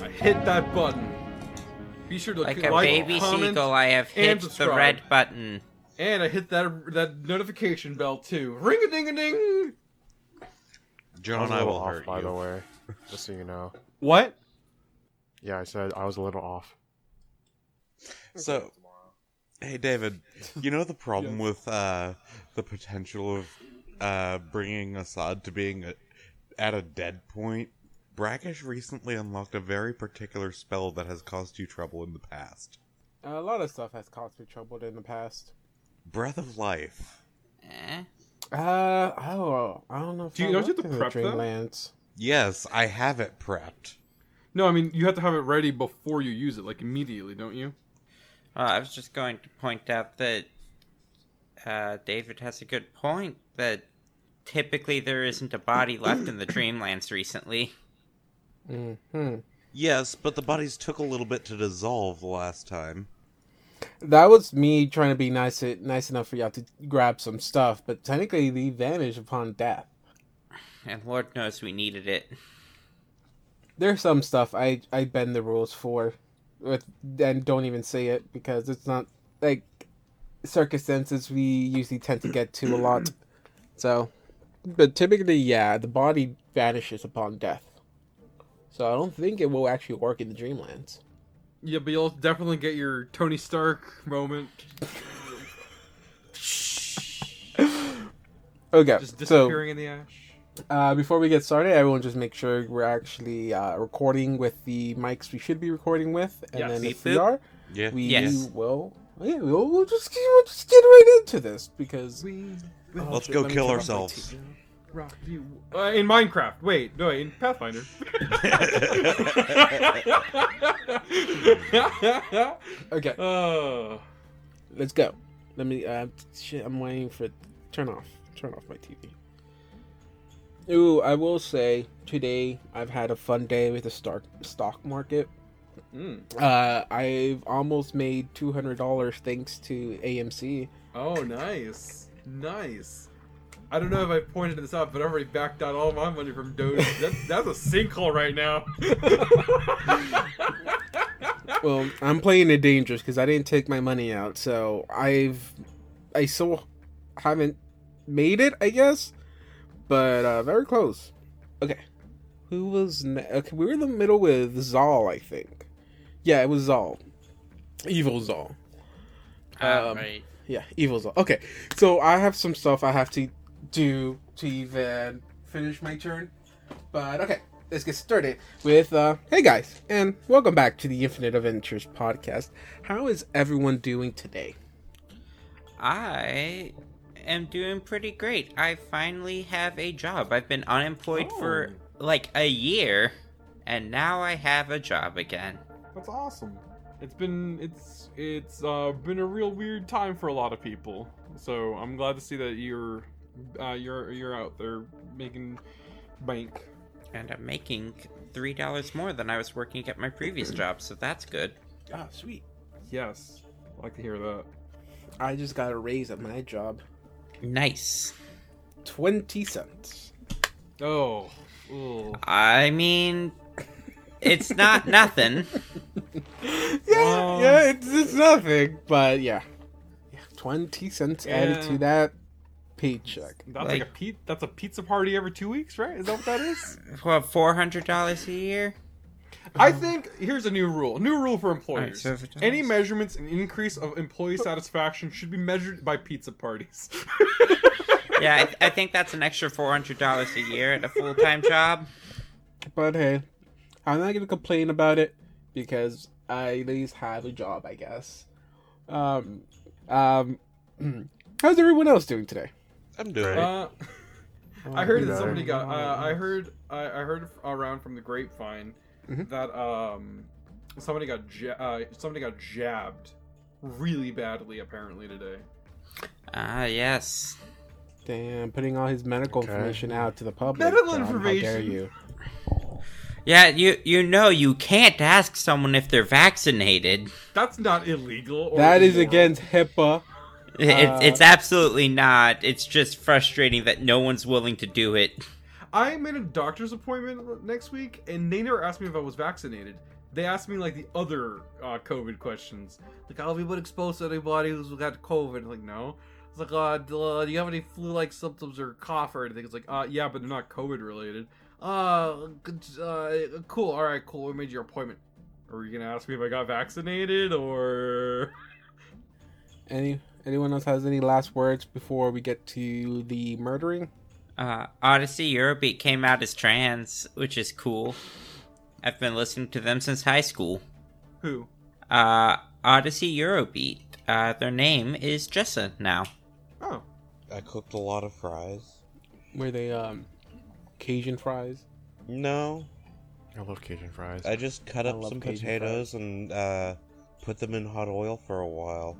back. Hit that button. Be sure to Like a like, baby comment, seagull, I have hit the red button. and I hit that that notification bell too. Ring a ding a ding. I John, was a I little will off, hurt by you. the way. Just so you know. What? Yeah, I said I was a little off. So, hey David, you know the problem with uh, the potential of uh, bringing Assad to being a, at a dead point? Brackish recently unlocked a very particular spell that has caused you trouble in the past. A lot of stuff has caused me trouble in the past. Breath of Life. Eh? Uh, I don't know. I don't know if Do you- I don't you have to in the prep that? Dreamlands. Yes, I have it prepped. No, I mean you have to have it ready before you use it, like immediately, don't you? Uh, I was just going to point out that uh, David has a good point that typically there isn't a body left in the Dreamlands recently. Hmm. Yes, but the bodies took a little bit to dissolve the last time. That was me trying to be nice, nice enough for y'all to grab some stuff, but technically they vanish upon death. And Lord knows we needed it. There's some stuff I I bend the rules for, with and don't even say it because it's not like circumstances we usually tend to get to a lot. So, but typically, yeah, the body vanishes upon death. So I don't think it will actually work in the Dreamlands. Yeah, but you'll definitely get your Tony Stark moment. Okay, Just so disappearing in the ash. uh, before we get started, I everyone just make sure we're actually uh, recording with the mics we should be recording with, and Yes. then if we are, Yeah. we Yes. will. Yeah, we'll, we'll just we'll just get right into this because We Let's shit, go kill turn off ourselves. TV. rock you uh, in Minecraft. Wait, no, in Pathfinder. Okay, oh, let's go. Let me. Uh, shit, I'm waiting for. Turn off. Turn off my TV. Ooh, I will say today I've had a fun day with the stock stock market. Mm. Uh, I've almost made two hundred dollars thanks to AMC. oh, nice, nice. I don't know if I pointed this out, but I've already backed out all my money from Doge. That, that's a sinkhole right now. Well, I'm playing it dangerous because I didn't take my money out, so I've I still haven't made it, I guess, but uh, very close. Okay, who was ne- okay? We were in the middle with Zal, I think. Yeah, it was Zal, evil Zal. Um, right. Yeah, evil Zal. Okay, so I have some stuff I have to do to even finish my turn, but okay. Let's get started with uh hey guys and welcome back to the Infinite Adventures podcast. How is everyone doing today? I am doing pretty great. I finally have a job. I've been unemployed for like a year, and now I have a job again. That's awesome. It's been it's it's uh, been a real weird time for a lot of people. So I'm glad to see that you're uh, you're you're out there making bank. And I'm making three dollars more than I was working at my previous job, so that's good. Ah, sweet. Yes, I like to hear that. I just got a raise at my job. Nice. 20 cents. Oh, ugh. I mean, it's not nothing. Yeah, Um, yeah, it's, it's nothing, but yeah. yeah 20 cents added to that paycheck. that's like, Like- a pe- that's a pizza party every two weeks, right? Is that what that is? What, four hundred dollars a year? I think here's a new rule. New rule for employers. Alright, so Any measurements and increase of employee satisfaction should be measured by pizza parties. Yeah, I, I think that's an extra four hundred dollars a year at a full time job. But hey, I'm not gonna complain about it because I at least have a job, I guess. Um, um, how's everyone else doing today? I'm doing it. Uh, I heard that somebody got. Uh, I heard. I, I heard around from the grapevine Mhm. that um, somebody got ja- uh, somebody got jabbed really badly apparently today. Ah, yes. Damn, putting all his medical Okay. information out to the public. Medical John, How dare you? Yeah, you you know you can't ask someone if they're vaccinated. That's not illegal. Or That is immoral. against HIPAA. It's Uh, it's absolutely not. It's just frustrating that no one's willing to do it. I made a doctor's appointment next week, and they never asked me if I was vaccinated. They asked me like the other uh, COVID questions, like, "Have you been exposed to anybody who's got COVID?" I'm like, no. It's like, uh, uh, do you have any flu-like symptoms or cough or anything? It's like, uh, yeah, but they're not COVID related. Uh, uh, cool. All right, cool. We made your appointment. Are you gonna ask me if I got vaccinated or? Any anyone else has any last words before we get to the murdering? Uh, Odyssey Eurobeat came out as trans, which is cool. I've been listening to them since high school. Who? Uh, Odyssey Eurobeat. Uh, their name is Jessa now. Oh, I cooked a lot of fries. Were they um Cajun fries? No, I love Cajun fries. I just cut I up some Cajun potatoes and uh, put them in hot oil for a while.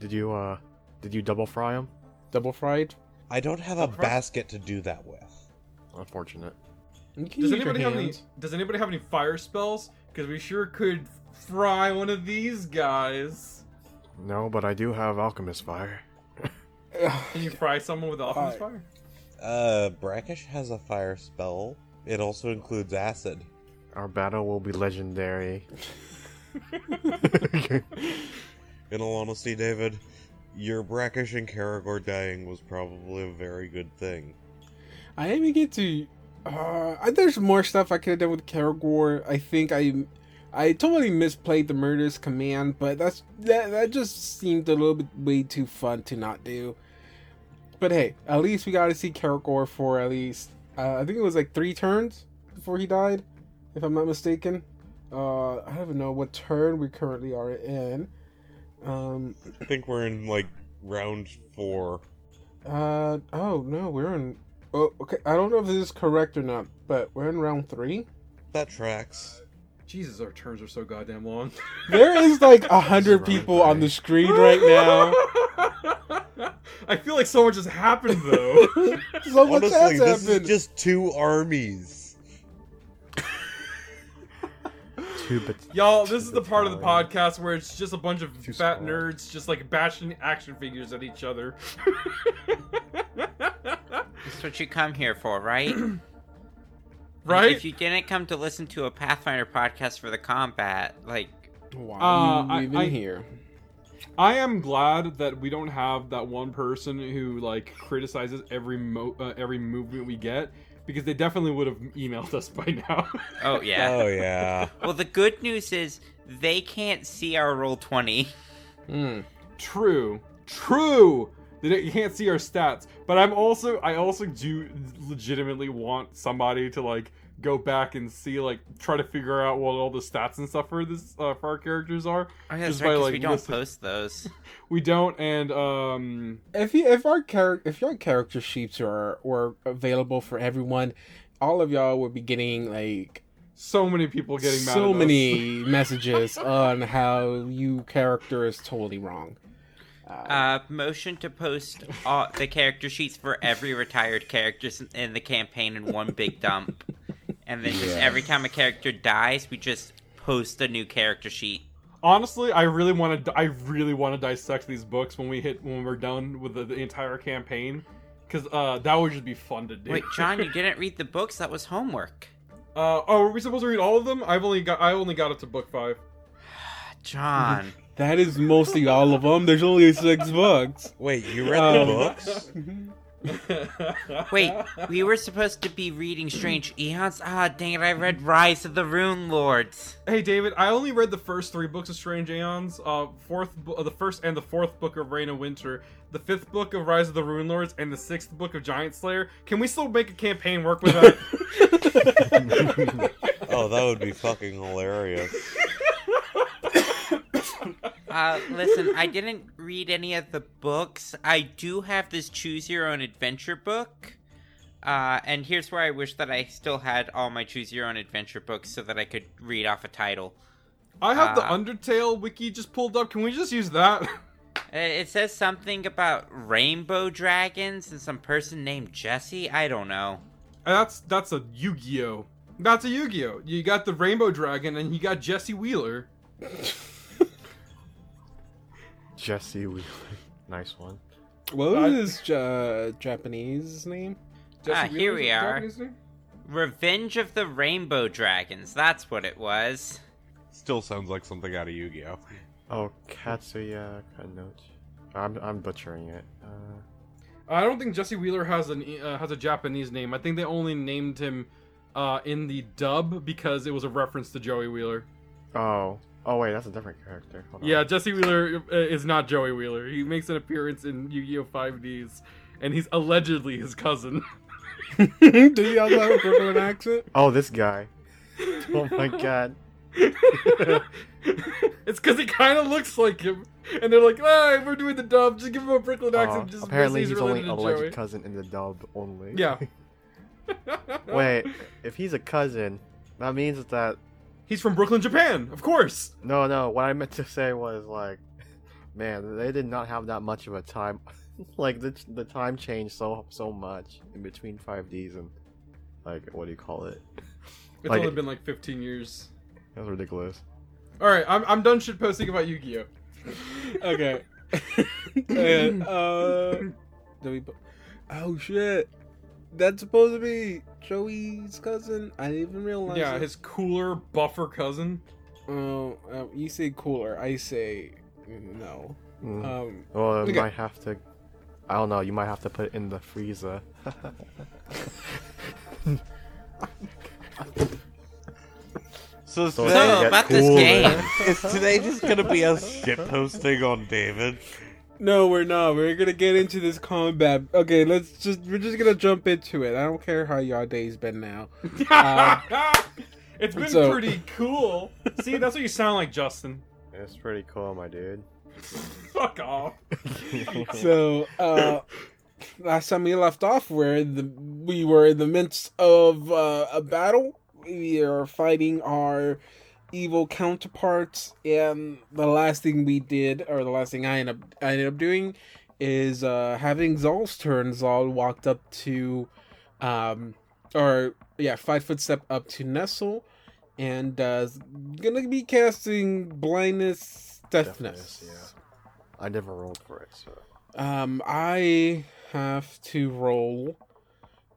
Did you uh did you double fry them? Double fried? I don't have a fry- basket to do that with. Unfortunate. You can does use anybody have any? hands. Does anybody have any fire spells? Because we sure could fry one of these guys. No, but I do have alchemist fire. Can you fry someone with alchemist Fire. fire? Uh, Brackish has a fire spell. It also includes acid. Our battle will be legendary. In all honesty, David, your Brackish and Karagor dying was probably a very good thing. I didn't get to. Uh, there's more stuff I could have done with Karagor. I think I, I totally misplayed the murderous command, but that's that. That just seemed a little bit way too fun to not do. But hey, at least we got to see Karagor for at least. Uh, I think it was like three turns before he died, if I'm not mistaken. Uh, I don't even know what turn we currently are in. Um, I think we're in like round four. uh, oh no, we're in. Oh, okay. I don't know if this is correct or not, but we're in round three. That tracks. Jesus, our turns are so goddamn long. There is like a hundred Round people on the screen right now. I feel like so much has happened though. so much Honestly, has this happened. is just two armies. Two but Y'all, this is the part of the podcast where it's just a bunch of Too fat small. nerds just like bashing action figures at each other. That's what you come here for, right? right? If you didn't come to listen to a Pathfinder podcast for the combat, like, Why Uh, are I- you even I- here? I am glad that we don't have that one person who like criticizes every mo- uh, every movement we get because they definitely would have emailed us by now. oh yeah. Oh yeah. Well, the good news is they can't see our roll twenty. Hmm. True, true. They You can't see our stats, but I'm also I also do legitimately want somebody to like go back and see like try to figure out what all the stats and stuff for this uh, for our characters are. Oh, yeah, Just right, by, 'cause like, we don't listen- post those. We don't, and um, If you if our char- if your character sheets are were available for everyone, all of y'all would be getting like so many people getting mad. so at many messages on how you character is totally wrong. Uh, Uh, motion to post all the character sheets for every retired characters in- in the campaign in one big dump, and then just Yeah. every time a character dies, we just post a new character sheet. Honestly, I really want to. I really want to dissect these books when we hit when we're done with the, the entire campaign, because uh, that would just be fun to do. Wait, John, you didn't read the books? That was homework. Uh, oh, are we supposed to read all of them? I've only got. I only got up to book five. John. that is mostly all of them. There's only six books. Wait, you read the Um, books? Wait, we were supposed to be reading Strange Aeons? Ah, dang it, I read Rise of the Rune Lords. Hey David, I only read the first three books of Strange Aeons. Uh, fourth, bo- uh, the first and the fourth book of Reign of Winter, the fifth book of Rise of the Rune Lords, and the sixth book of Giant Slayer. Can we still make a campaign work with that? Oh, that would be fucking hilarious. Uh, listen, I didn't read any of the books. I do have this Choose Your Own Adventure book. Uh, and here's where I wish that I still had all my Choose Your Own Adventure books so that I could read off a title. I have the Uh, Undertale wiki just pulled up. Can we just use that? It says something about rainbow dragons and some person named Jesse. I don't know. that's that's a Yu-Gi-Oh. That's a Yu-Gi-Oh. You got the Rainbow Dragon and you got Jesse Wheeler. Jesse Wheeler. nice one. What I- was his uh, Japanese name? Jesse Ah, here we are. Revenge of the Rainbow Dragons. That's what it was. Still sounds like something out of Yu-Gi-Oh. Oh, Katsuya Kanochi. I'm I'm butchering it. Uh, I don't think Jesse Wheeler has an uh, has a Japanese name. I think they only named him uh, in the dub because it was a reference to Joey Wheeler. oh, oh wait, that's a different character. Hold on. Yeah, Jesse Wheeler uh, is not Joey Wheeler. He makes an appearance in Yu-Gi-Oh! 5Ds, and he's allegedly his cousin. Do you also have a Brooklyn accent? Oh, this guy. Oh my god. it's because he kind of looks like him, and they're like, "Ah, we're doing the dub. Just give him a Brooklyn Oh, accent." Just apparently, because he's only a alleged Joey." cousin in the dub only. Yeah. Wait, if he's a cousin, that means that He's from Brooklyn, Japan, of course. no, no. What I meant to say was like, man, they did not have that much of a time. like the the time changed so so much in between 5Ds and like what do you call it? It's Like- only been like 15 years. That's ridiculous. All right, I'm I'm done shit posting about Yu-Gi-Oh. Okay. and, uh, we, oh shit, that's supposed to be Joey's cousin. I didn't even realize. Yeah, it. his cooler buffer cousin. Oh, uh, you say cooler. I say no. Mm. Um, well, you okay. might have to. I don't know. You might have to put it in the freezer. So So today, So, get about this cooler. game. is today just gonna be us shit posting on David? No, we're not. We're gonna get into this combat. Okay, let's just. We're just gonna jump into it. I don't care how your day's been now. Uh, it's been so- pretty cool. See, that's what you sound like, Justin. it's pretty cool, my dude. Fuck off. so uh last time we left off where the we were in the midst of uh, a battle we are fighting our evil counterparts and the last thing we did or the last thing i ended up i ended up doing is uh having zal's turn zal walked up to um or yeah five foot step up to nestle and uh gonna be casting blindness deafness Deafness, yeah. I never rolled for it, so um, I have to roll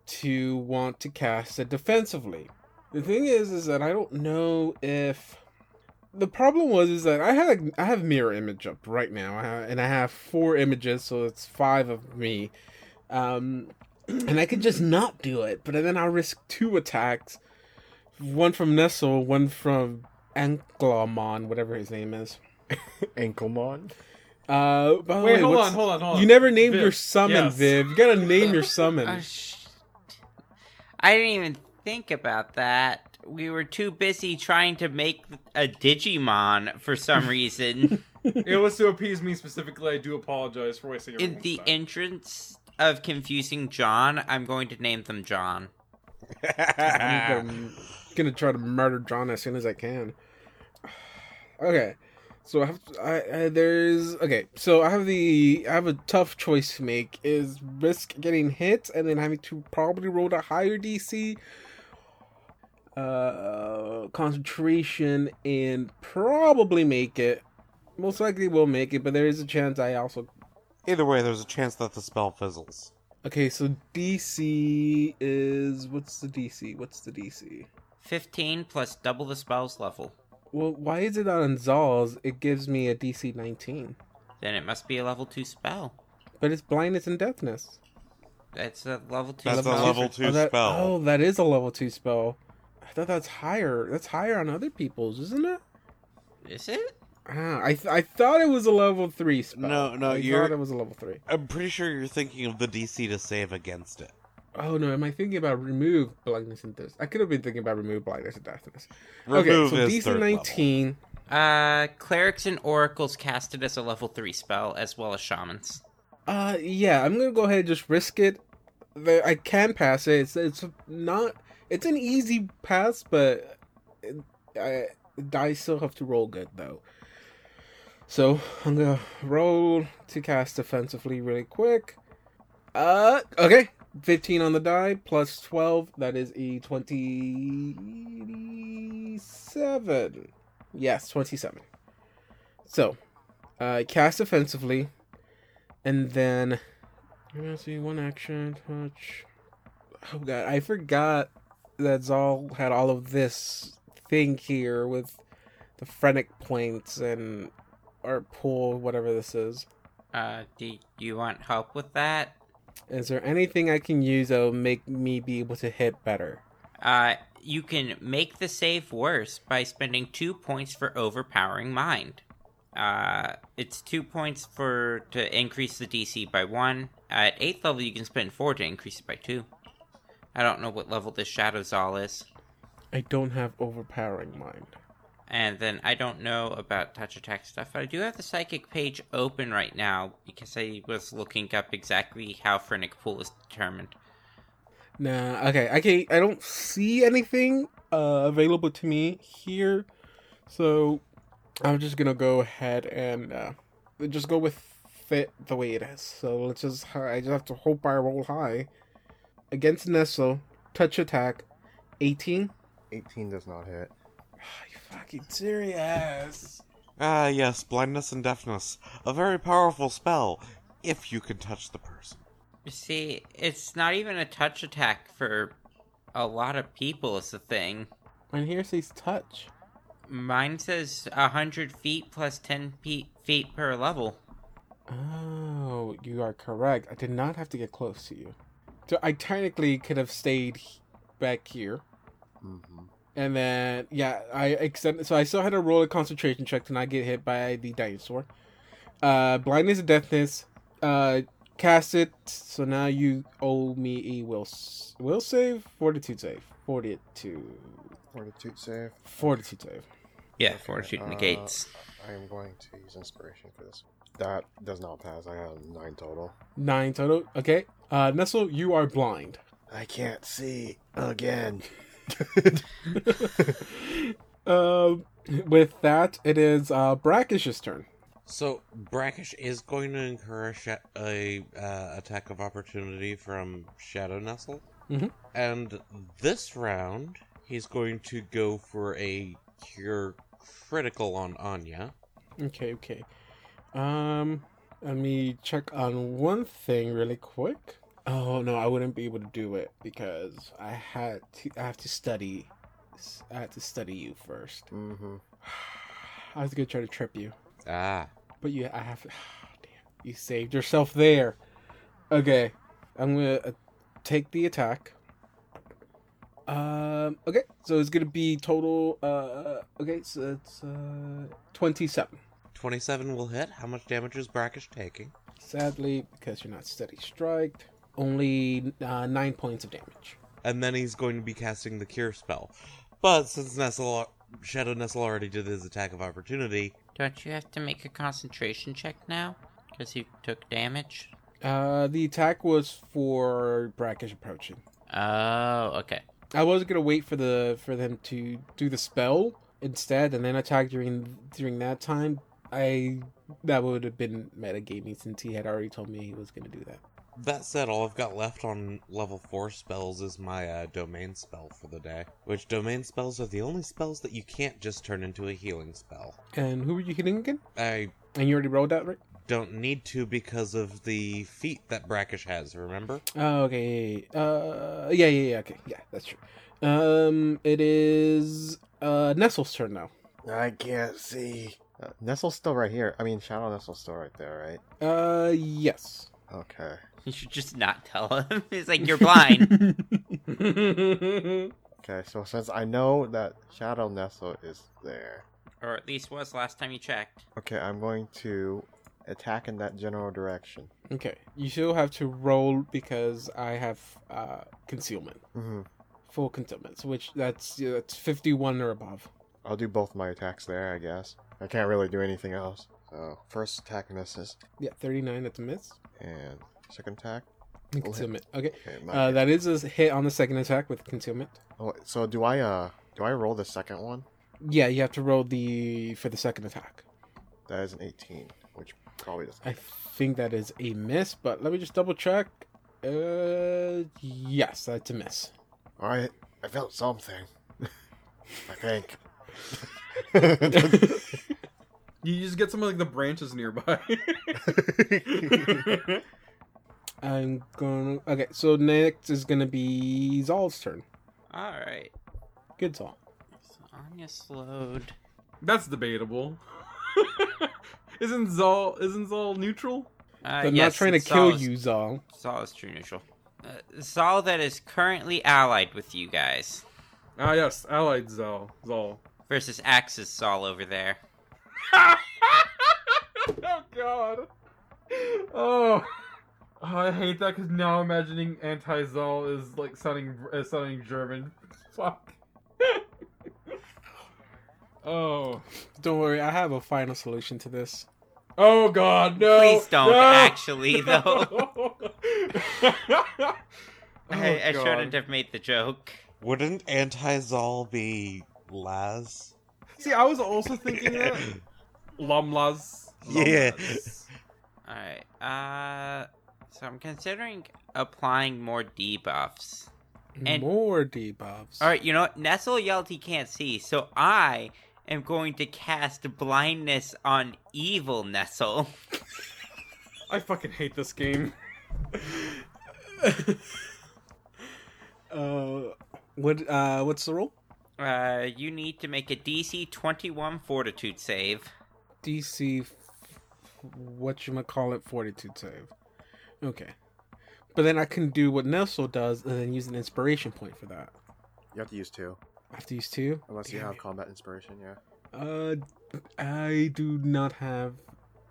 to want to cast it defensively. The thing is, is that I don't know if the problem was is that I had I have mirror image up right now, and I have four images, so it's five of me. Um, and I could just not do it, but then I'll risk two attacks, one from Nestle, one from Anklamon, whatever his name is. Anklemon. Uh, by the Wait, way, hold on, hold on, hold on. You never named Viv, your summon, yes. Viv. You gotta name your summon. Oh, I didn't even think about that. We were too busy trying to make a Digimon for some reason. It was to appease me specifically. I do apologize for wasting In the time. entrance of confusing John, I'm going to name them John. I'm gonna, gonna try to murder John as soon as I can. Okay, so I have I, I there's okay. So I have the I have a tough choice to make: is risk getting hit and then having to probably roll a higher DC, uh, concentration, and probably make it. Most likely will make it, but there is a chance I also Either way, there's a chance that the spell fizzles. Okay, so DC is what's the DC? What's the DC? 15 plus double the spell's level. Well, why is it not on Zal's? It gives me a DC 19, Then it must be a level 2 spell. but it's blindness and deafness. That's a level 2 That's a spell. level two oh, that, spell. Oh, that is a level two spell. I thought that's higher. That's higher on other people's, isn't it? Is it? Ah, I th- I thought it was a level three spell. No, no, I you're- thought it was a level three. I'm pretty sure you're thinking of the DC to save against it. Oh no, am I thinking about remove blindness and deafness? I could have been thinking about remove blindness and deafness. Remove okay, so is DC third level. 19. Uh, clerics and oracles casted as a level 3 spell, as well as shamans. Uh, yeah, I'm gonna go ahead and just risk it. I can pass it. It's it's not. It's an easy pass, but I I still have to roll good though. So I'm gonna roll to cast defensively really quick. Uh, okay, 15 on the die plus 12. That is a 27. Yes, 27. So, uh, cast offensively, and then I'm gonna see one action touch. Oh god, I forgot that's all had all of this thing here with the phrenic points and or pool, whatever this is. Uh, do you want help with that? Is there anything I can use that will make me be able to hit better? Uh, you can make the save worse by spending two points for overpowering mind. Uh, it's two points for to increase the DC by one. At eighth level, you can spend four to increase it by two. I don't know what level this Shadow Zal is, I don't have overpowering mind. and then I don't know about touch attack stuff. But I do have the psychic page open right now because I was looking up exactly how Phrenic Pool is determined. Nah, okay, I can I don't see anything uh, available to me here, so I'm just gonna go ahead and uh, just go with it the way it is. So let's just I just have to hope I roll high against Nestle. Touch attack, eighteen. 18 does not hit. Are you fucking serious? Ah, yes, blindness and deafness. A very powerful spell, if you can touch the person. You see, it's not even a touch attack for a lot of people, is the thing. And here says touch. Mine says 100 feet plus 10 feet, feet per level. Oh, you are correct. I did not have to get close to you. So I technically could have stayed back here. Mm-hmm. And then, yeah, I extended. So I still had to roll a concentration check to not get hit by the dinosaur. Uh, blindness and deafness. Uh, cast it. So now you owe me a will will save, fortitude save, fortitude, Fortitude save. fortitude save. Yeah, fortitude uh, negates. I am going to use inspiration for this. That does not pass. I have nine total. Nine total. Okay. Uh, Nestle, you are blind. I can't see again. Um, with that, it is uh Brackish's turn. So Brackish is going to incur a, sh- a uh, attack of opportunity from Shadow Nestle, Mhm. and this round he's going to go for a cure critical on Anya. Okay, okay. Um, let me check on one thing really quick. Oh no, I wouldn't be able to do it because I had to. I have to study. I had to study you first. Mm-hmm. I was gonna try to trip you, Ah, but you. I have. damn, you saved yourself there. Okay, I'm gonna uh, take the attack. Um. Okay, so it's gonna be total. Uh. Okay, so it's uh twenty-seven. Twenty-seven will hit. How much damage is Brackish taking? Sadly, because you're not steady striked, only uh, nine points of damage. And then he's going to be casting the cure spell. But since Nestle, Shadow Nestle already did his attack of opportunity, Don't you have to make a concentration check now? Because you took damage? Uh, the attack was for brackish approaching. Oh, okay. I was gonna wait for the for them to do the spell instead, and then attack during during that time. I that would have been metagaming since he had already told me he was gonna do that. That said, all I've got left on level 4 spells is my uh, domain spell for the day. Which domain spells are the only spells that you can't just turn into a healing spell. And who were you hitting again? I And you already rolled that, right? don't need to because of the feat that Brackish has, remember? Oh, okay. Uh, yeah, yeah, yeah. Okay, yeah, that's true. Um, it is uh Nestle's turn now. I can't see. Uh, Nestle's still right here. I mean, Shadow Nestle's still right there, right? Uh, yes. Okay. You should just not tell him. It's like you're blind. Okay, so since I know that Shadow Nestle is there, or at least was last time you checked. okay, I'm going to attack in that general direction. okay, you still have to roll because I have uh concealment, hmm full concealment, which that's yeah, that's fifty one or above. I'll do both my attacks there, I guess. I can't really do anything else. So, first attack misses, Yeah, thirty nine. That's a miss. and second attack. And Go ahead. concealment. Okay. Okay, Uh, that is a hit on the second attack with concealment. oh, so do I uh do I roll the second one? Yeah, you have to roll the for the second attack. That is an 18, which probably doesn't. I think that is a miss, but let me just double check. Uh, yes, that's a miss. All right, I felt something. I think. You just get some of like the branches nearby. I'm gonna. Okay, so next is gonna be Zal's turn. All right. Good song. So Anya slowed. That's debatable. isn't Zal isn't Zal neutral? Uh, I'm yes, not trying to kill is- you, Zal. Zal is true neutral. Uh, Zal that is currently allied with you guys Ah yes, allied Zal. Zal. versus Axis Zal over there. oh god. Oh. Oh, I hate that because now imagining anti-Zal is like sounding uh, sounding German. Fuck. oh. Don't worry, I have a final solution to this. Oh god, no. Please don't, no! actually, though. Oh, I, I shouldn't have made the joke. Wouldn't anti-Zal be Laz? See, I was also thinking that. Lumlas. Yeah. Alright, uh. So I'm considering applying more debuffs. And- More debuffs. Alright, you know what? Nestle yelled he can't see, so I am going to cast blindness on evil Nestle. I fucking hate this game. Uh, what? Uh, what's the rule? Uh, you need to make a DC 21 Fortitude save. DC. What you might call it? Fortitude save. Okay, but then I can do what Nestle does, and then use an inspiration point for that. You have to use two, I have to use two. unless you have it. combat inspiration. Yeah. Uh, I do not have.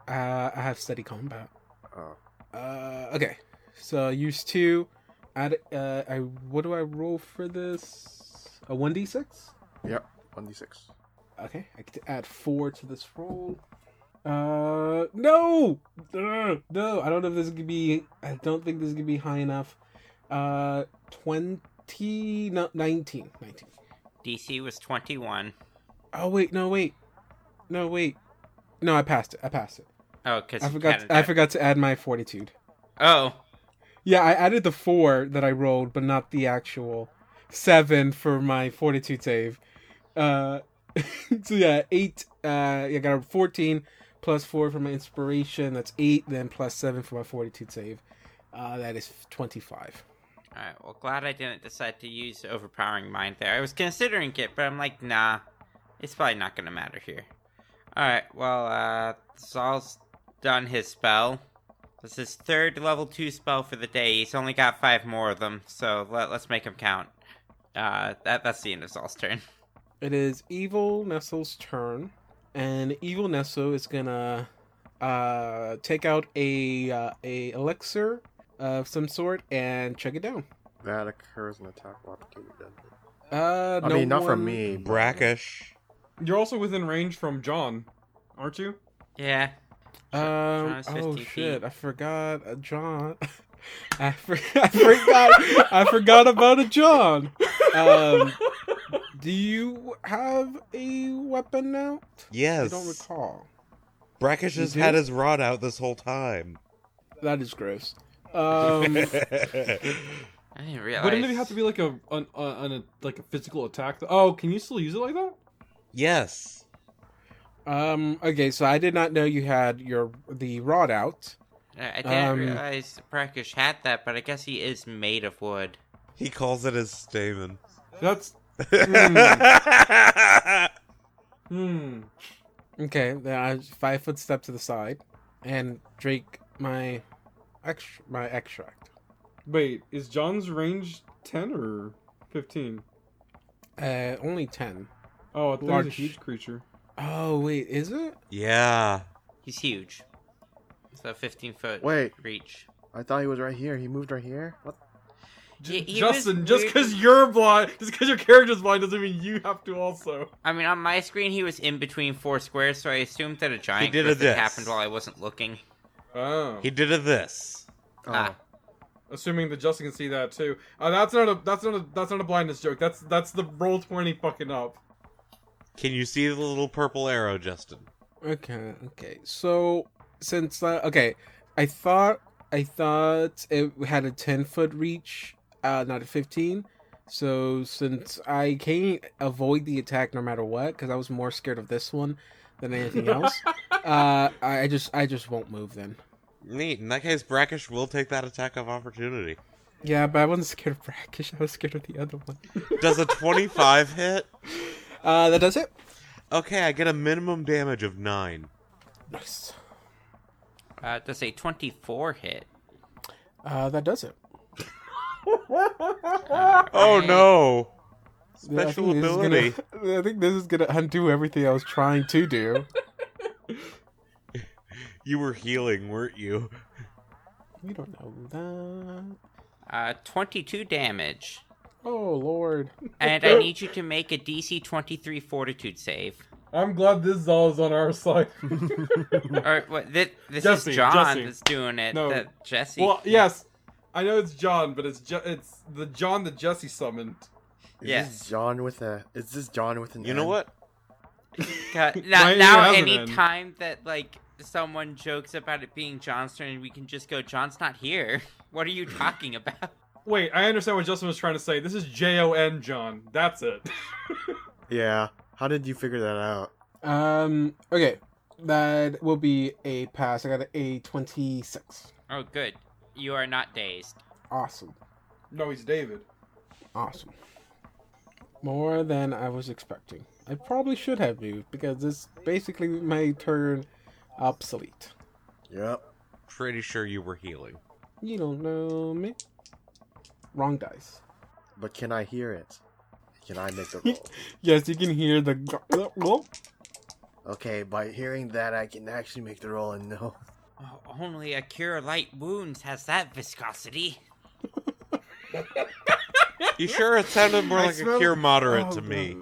Uh, I have studied combat. Oh, Uh, okay. So use two. Add. Uh, I what do I roll for this? A one d six. yep. One d six. Okay, I get to add four to this roll. Uh, no, Ugh, no. I don't know if this is gonna be. I don't think this is gonna be high enough. Uh, twenty, no, 19. 19. DC was 21. Oh wait, no, wait, no, wait. No, I passed it. I passed it. Oh, because I forgot. I forgot to add my fortitude. Oh, Yeah, I added the four that I rolled, but not the actual seven for my fortitude save. Uh, so yeah, eight. Uh, I got a fourteen plus four for my inspiration. That's eight. Then plus seven for my fortitude save. Uh, that is twenty-five. Alright, well, glad I didn't decide to use overpowering mind there. I was considering it, but I'm like, nah, it's probably not gonna matter here. Alright, well, uh, Zal's done his spell. This is his third level 2 spell for the day. He's only got five more of them, so let, let's make him count. Uh, that, that's the end of Zal's turn. It is Evil Nestle's turn, and Evil Nestle is gonna uh take out a uh, a elixir of some sort and chug it down. That occurs in attack while applicated deadly. Uh, I no mean, not from me. Brackish. You're also within range from John, aren't you? Yeah. Um. Oh shit! feet. I forgot uh, John. I, for- I forgot. I forgot about a John. Um. Do you have a weapon now? Yes. I don't recall. Brackish has You had his rod out this whole time. That is gross. Um. I didn't realize. Wouldn't it have to be like a an, an, a like a physical attack? Oh, can you still use it like that? yes. um. Okay. So I did not know you had your the rod out. I I didn't um, realize Brackish had that, but I guess he is made of wood. He calls it his stamen. That's hmm. Okay. Then I five foot step to the side, and drink my extra my extract. Wait, is John's range ten or fifteen? Uh, only ten. Oh, I thought Large. a huge creature. Oh wait, is it? yeah. He's huge. It's So 15 foot Wait. reach. I thought he was right here. He moved right here. What? He- he Justin, just because you're blind, just because your character's blind, doesn't mean you have to also. I mean, on my screen, he was in between four squares, so I assumed that a giant did a this. happened while I wasn't looking. Oh, He did a this. Oh, Ah. assuming that Justin can see that too. Uh, that's not a that's not a that's not a blindness joke. That's that's the roll twenty fucking up. Can you see the little purple arrow, Justin? Okay, okay. So since uh, okay, I thought I thought it had a ten foot reach, uh, not a fifteen. So since I can't avoid the attack no matter what, because I was more scared of this one than anything else, uh, I I just I just won't move then. Neat. In that case, Brackish will take that attack of opportunity. Yeah, but I wasn't scared of brackish. I was scared of the other one. Does a 25 hit? Uh, that does it. Okay, I get a minimum damage of 9. Nice. Uh, does a 24 hit? Uh, that does it. Oh no! Yeah, I Special think ability. Gonna, I think this is gonna undo everything I was trying to do. You were healing, weren't you? We don't know that. Uh, 22 damage. Oh lord. And I need you to make a DC 23 Fortitude save. I'm glad this Zal is on our side. All right, what? This, this Jesse, is John Jesse. that's doing it. No. That Jesse. well, yes, I know it's John, but it's ju- it's the John that Jesse summoned. Is Yes. this John with a? Is this John with an? You know N? what? God, now, even now has an any time that like someone jokes about it being John's turn, we can just go, "John's not here." What are you talking about? Wait, I understand what Justin was trying to say. This is J O N John. That's it. Yeah. How did you figure that out? Um. Okay. That will be a pass. I got a twenty-six. Oh, good. You are not dazed. Awesome. no, he's David. Awesome. More than I was expecting. I probably should have moved because this basically my turn obsolete. Yep. Pretty sure you were healing. You don't know me. Wrong dice. But can I hear it? Can I make the roll? Yes, you can hear the. gl- okay, by hearing that, I can actually make the roll and know. Oh, only a cure light wounds has that viscosity. You sure it sounded more I like smell- a cure moderate Oh, to me?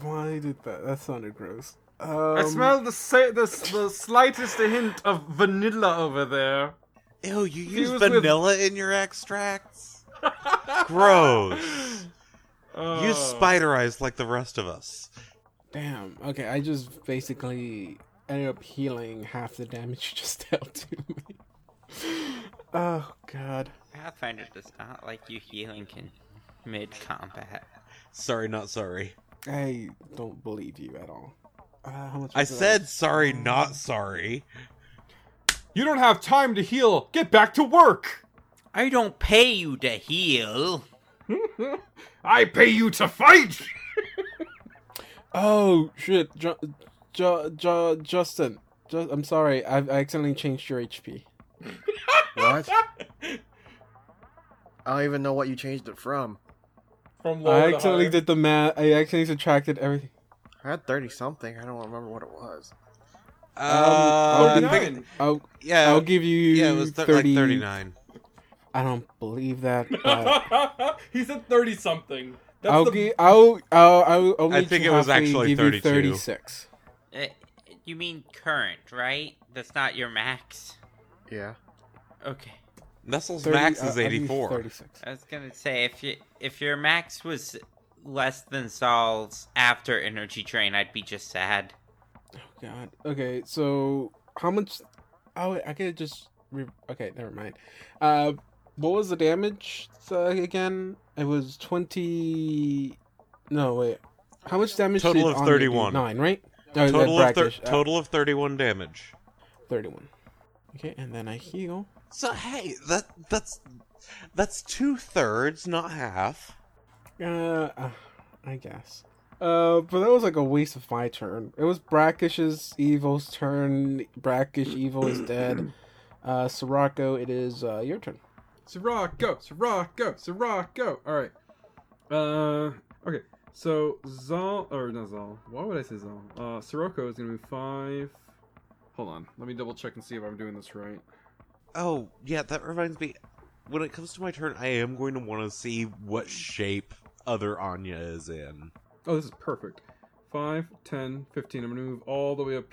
Why did that? That sounded gross. Um, I smell the, sa- the the slightest hint of vanilla over there. Ew, you use Fused with- vanilla in your extracts? Gross. Uh, Use spider eyes like the rest of us. Damn. Okay, I just basically ended up healing half the damage you just dealt to me. Oh god. Pathfinder does not like you healing in mid combat. Sorry, not sorry. I don't believe you at all. Uh, how much I was it? said sorry, not sorry. You don't have time to heal. Get back to work. I don't pay you to heal. I pay you to fight. Oh shit, jo- jo- jo- Justin. Ju- I'm sorry, I I accidentally changed your HP. What? I don't even know what you changed it from. From low I to accidentally high. did the math. I accidentally subtracted everything. I had 30 something. I don't remember what it was. Uh, I'll I think- I'll yeah, I'll give you yeah, it was th- 30, like 39. I don't believe that. But he said thirty something. That's I'll the give. I'll. I'll. I'll, I'll I think you it was actually give you 32. 36. Uh, you mean current, right? That's not your max. Yeah. Okay. Nestle's 30 max uh, is I'll 84. 36. I was gonna say if you if your max was less than Zal's after energy drain, I'd be just sad. Oh God. Okay, so how much? Oh, I could just. Re- okay, never mind. Uh, what was the damage uh, again? It was twenty. No, wait. How much damage? Total did of Anya do? 31. Nine, right? Oh, Total of thir- brackish, uh, total of 31 damage. thirty-one. Okay, and then I heal. So hey, that that's that's two thirds, not half. Uh, uh, I guess. Uh, but that was like a waste of my turn. It was Brackish's Evil's turn. Brackish Evil is dead. Uh, Sirocco, it is uh, your turn. Sirocco, Sirocco, Sirocco. All right. Uh, okay. So Zal or not Zal? Why would I say Zal? Uh, Sirocco is gonna be five. Hold on. Let me double check and see if I'm doing this right. Oh yeah, that reminds me. When it comes to my turn, I am going to want to see what shape other Anya is in. Oh, this is perfect. 5, 10, 15. I'm going to move all the way up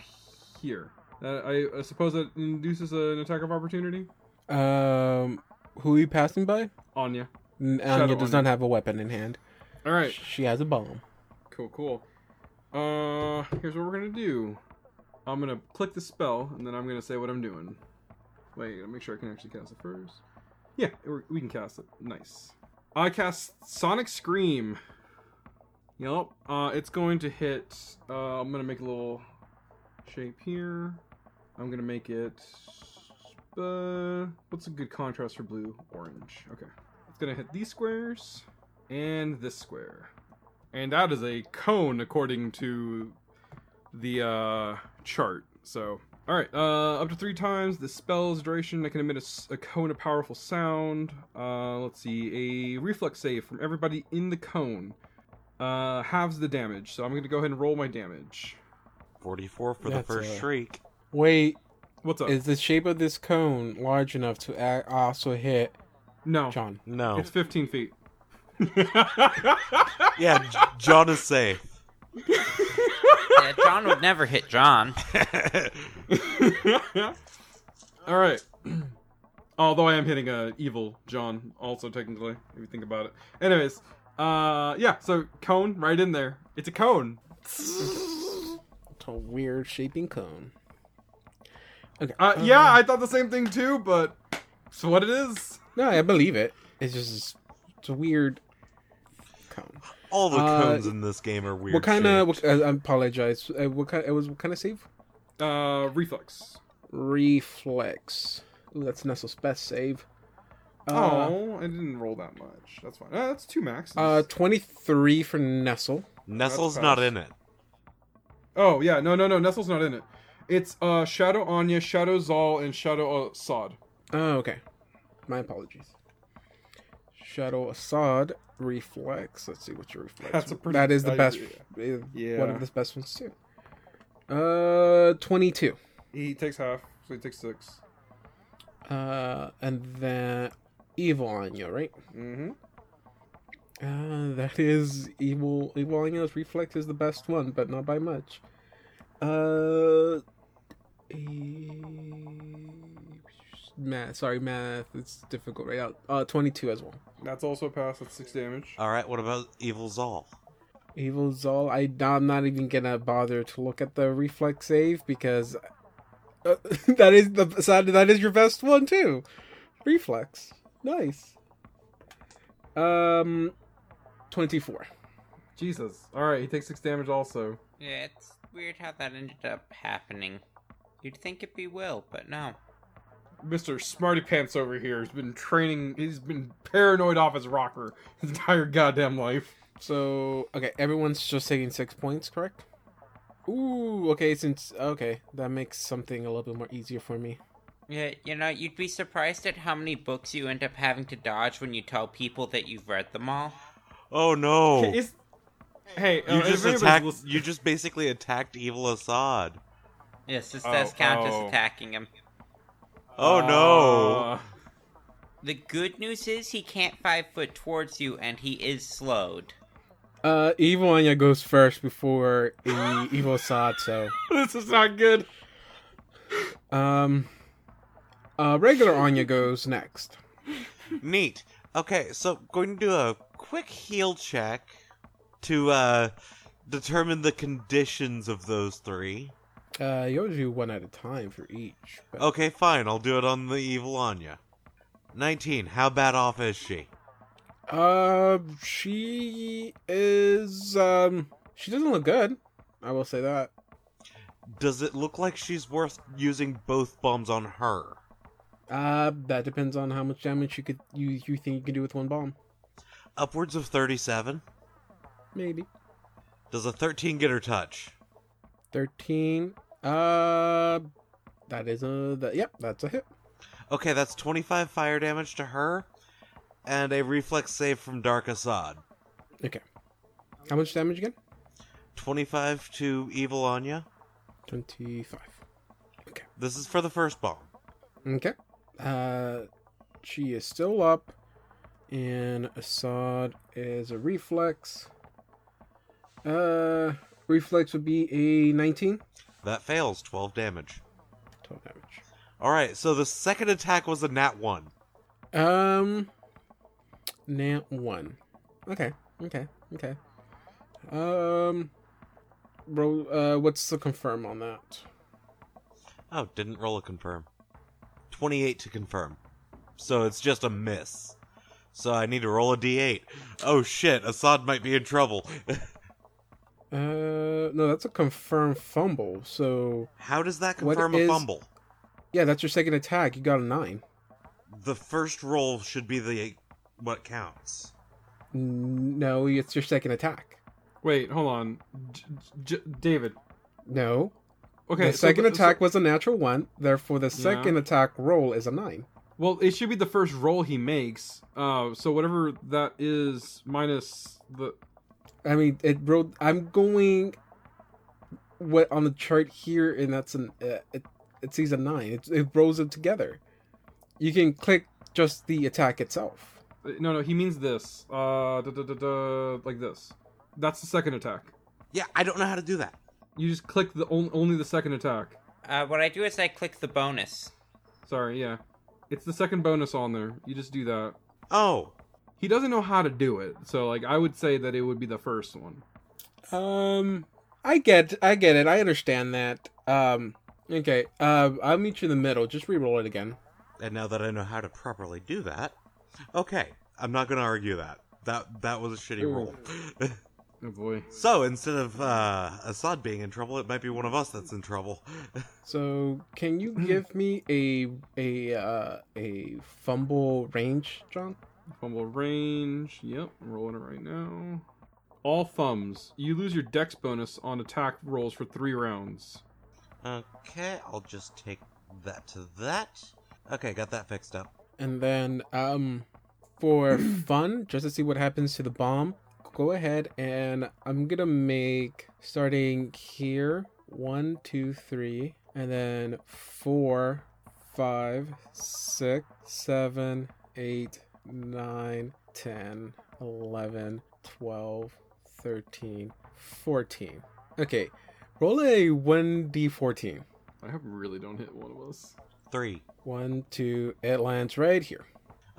here. Uh, I, I suppose that induces an attack of opportunity? Um, who are you passing by? Anya. N- Shadow Anya does Anya. not have a weapon in hand. Alright. She has a bomb. Cool, cool. Uh, here's what we're to do. I'm to click the spell, and then I'm to say what I'm doing. Wait, make sure I can actually cast it first. Yeah, we can cast it. Nice. I cast Sonic Scream. Yep. Uh, it's going to hit. Uh, I'm gonna make a little shape here. I'm gonna make it. Uh, what's a good contrast for blue? Orange. Okay. It's gonna hit these squares and this square, and that is a cone according to the uh, chart. So, all right, uh, up to three times the spell's duration. I can emit a cone of powerful sound. Uh, let's see, a reflex save from everybody in the cone. Uh, halves the damage. So I'm gonna go ahead and roll my damage. 44 for the first a- shriek. Wait, What's up? is the shape of this cone large enough to also hit no, John? No. it's 15 feet. Yeah, J- John is safe. Yeah, John would never hit John. All right. Although I am hitting a evil John, also technically, if you think about it. Anyways, uh, yeah. So cone right in there. It's a cone. It's a weird shaping cone. Okay. Uh, um, yeah, I thought the same thing too, but it's what it is. No, I believe it. It's just it's a weird cone. All the Uh, cones in this game are weird. what kind of? I apologize. Uh, what kind? It was what kind of save? Uh, reflex. Reflex. Ooh, that's Nestle's best save. Uh, oh, I didn't roll that much. That's fine. Uh, that's two maxes. uh, twenty-three for Nestle. Nestle's not in it. oh yeah, no, no, no. Nestle's not in it. It's uh Shadow Anya, Shadow Zal, and Shadow Sod. Oh, okay. My apologies. Shadow Assad reflex. Let's see what's your reflex. That's a pretty- That is the best. yeah. uh, Yeah. One of the best ones too. Uh, twenty-two. He takes half, so he takes six. Uh, and then evil on you, right? Mm-hmm. Uh, that is evil. Evil Anya's reflex is the best one, but not by much. Uh, e- math. Sorry, math. It's difficult right now. Uh, twenty-two as well. That's also a pass. That's six damage. All right, what about Evil Zal? Evil Zal. I, I'm not even gonna bother to look at the reflex save because uh, that is the side. That is your best one too. Reflex. Nice. Um, twenty-four. Jesus. All right, he takes six damage also. Yeah, it's weird how that ended up happening. You'd think it'd be Will, but no. Mister Smarty Pants over here has been training. He's been paranoid off his rocker his entire goddamn life. So okay, everyone's just taking six points, correct? Ooh, okay. Since okay, that makes something a little bit more easier for me. Yeah, you know, you'd be surprised at how many books you end up having to dodge when you tell people that you've read them all. Oh no! Is, hey, uh, you if just attacked. You just basically attacked Evil Assad. Yes, this Oh, does count oh. as attacking him. Oh no! The good news is he can't five foot towards you, and he is slowed. Uh, Evil Anya goes first before the Evil Assad. So this is not good. um, uh, regular Anya goes next. Neat. Okay, so going to do a quick heal check to uh determine the conditions of those three. Uh, you always do one at a time for each. But, Okay, fine. I'll do it on the evil Anya. 19. How bad off is she? Uh, she is um, she doesn't look good. I will say that. Does it look like she's worth using both bombs on her? Uh, that depends on how much damage you could you you think you can do with one bomb. Upwards of 37? Maybe Does a 13 get her touch? thirteen. Uh, that is a that. Yep, that's a hit. Okay, that's 25 fire damage to her, and a reflex save from Dark Assad. Okay. How much damage again? 25 to Evil Anya. Twenty-five. Okay. This is for the first bomb. Okay. Uh, she is still up, and Assad is a reflex. Uh, reflex would be a nineteen. That fails, 12 damage. Twelve damage. Alright, so the second attack was a nat 1. Um, nat one. Okay. Okay. Okay. Um, roll. Uh, what's the confirm on that? Oh, didn't roll a confirm. 28 to confirm. So it's just a miss. So I need to roll a d8. Oh shit, Assad might be in trouble. Uh, no, that's a confirmed fumble. So How does that What confirm a is- fumble? yeah, that's your second attack. You got a nine. The first roll should be the what counts. No, it's your second attack. Wait, hold on, J- J- David. No. Okay, the so second so- attack was a natural one. Therefore, the Yeah. second attack roll is a nine. well, it should be the first roll he makes. Uh, so whatever that is minus the. I mean, it rolled. I'm going what on the chart here, and that's an uh, it. It sees a nine. It, it rolls it together. You can click just the attack itself. No, no, he means this. Uh, da, da, da, da, like this. That's the second attack. Yeah, I don't know how to do that. You just click the on, only the second attack. Uh, what I do is I click the bonus. Sorry, yeah, it's the second bonus on there. You just do that. Oh, He doesn't know how to do it, so like I would say that it would be the first one. Um, I get, I get it. I understand that. Um, okay. Uh, I'll meet you in the middle. Just re-roll it again. and now that I know how to properly do that, okay, I'm not gonna argue that. That that was a shitty roll. Oh boy. so instead of uh, Assad being in trouble, it might be one of us that's in trouble. So, can you give me a a uh, a fumble range, John? Fumble range. Yep, I'm rolling it right now. All thumbs. You lose your dex bonus on attack rolls for three rounds. okay, I'll just take that to that. Okay, got that fixed up. And then, um, for fun, just to see what happens to the bomb, go ahead and I'm gonna make starting here one, two, three, and then four, five, six, seven, eight, nine, ten, eleven, twelve, thirteen, fourteen. Okay, roll a 1d14. I hope really don't hit one of us. Three. One, two, it lands right here.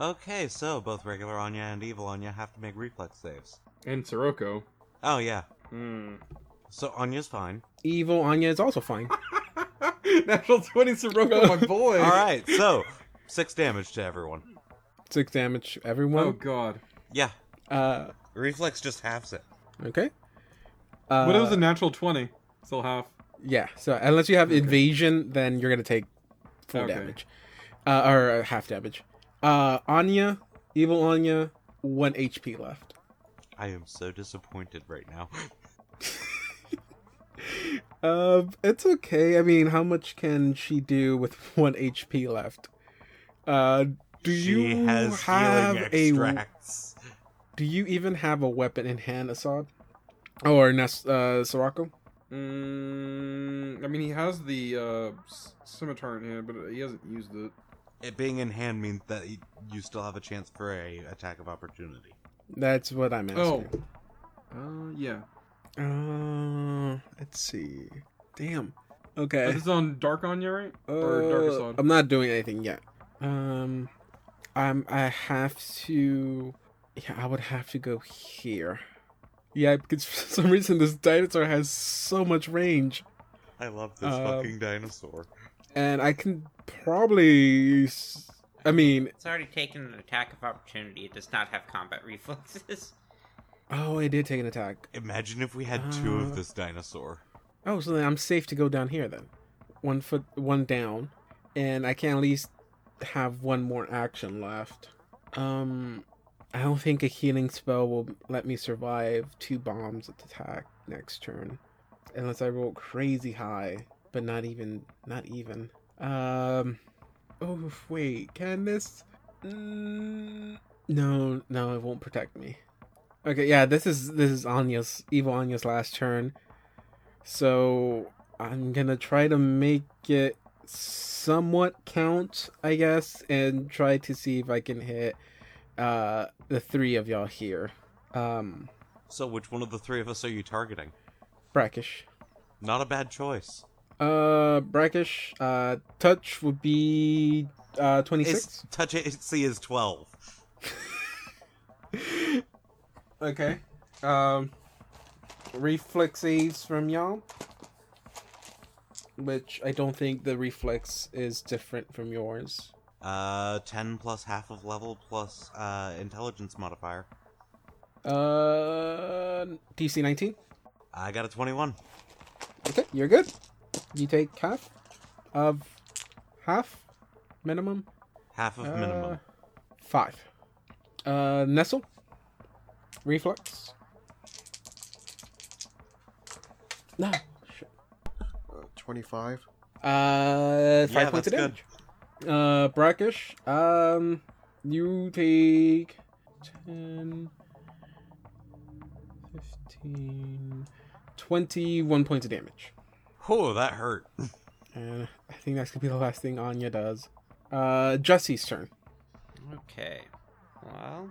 Okay, so both regular Anya and evil Anya have to make reflex saves. And Sirocco. Oh yeah, Hmm. so Anya's fine. Evil Anya is also fine. Natural 20 Sirocco, my boy. All right, so six damage to everyone. Six damage, everyone. Oh god. Yeah, Uh, reflex just halves it. okay. Uh, what it was a natural 20? Still half. Yeah, so unless you have evasion, then you're gonna take full Okay. damage, uh, or uh, half damage. Uh, Anya, evil Anya, one HP left. I am so disappointed right now. Uh, it's okay. I mean, how much can she do with one HP left? Uh, do she you has have healing a? Do you even have a weapon in hand, Assad? Oh, Or Nes- uh, Sirocco? Mm, I mean, he has the uh, scimitar in hand, but he hasn't used it. It being in hand means that y- you still have a chance for a attack of opportunity. That's what I'm Oh. Uh, yeah. Uh, let's see. Damn. Oh, Okay. this is on Dark Anya, right? or Dark Uh, Assad? I'm not doing anything yet. Um, I'm. I have to. Yeah, I would have to go here. Yeah, because for some reason this dinosaur has so much range, I love this Um, fucking dinosaur. and I can probably. I mean, It's already taken an attack of opportunity. It does not have combat reflexes. oh, I did take an attack. Imagine if we had two Uh, of this dinosaur. Oh, so then I'm safe to go down here then. One foot, one down, and I can at least have one more action left. Um, I don't think a healing spell will let me survive two bombs at the attack next turn, unless I roll crazy high, but not even, not even. Um, oh wait, can this? Mm, no, no, it won't protect me. Okay, yeah, this is this is Anya's evil Anya's last turn. So I'm gonna try to make it somewhat count, I guess, and try to see if I can hit uh the three of y'all here. Um So, which one of the three of us are you targeting? brackish. Not a bad choice. Uh brackish, uh touch would be uh twenty Its six. touch AC is 12. Okay. Um reflex saves from y'all. Which I don't think the reflex is different from yours. Uh, 10 plus half of level plus uh, intelligence modifier. Uh, DC 19. I got a 21. Okay, you're good. You take half of half minimum. Half of Uh, minimum. Five. Uh, Nestle. Reflex. No. Twenty-five. Uh, five Yeah, points of that's good. damage. Uh, Brackish. Um, you take 10, 15, 21 points of damage. Oh, that hurt. And I think that's gonna be the last thing Anya does. Uh, Jesse's turn. Okay. Well,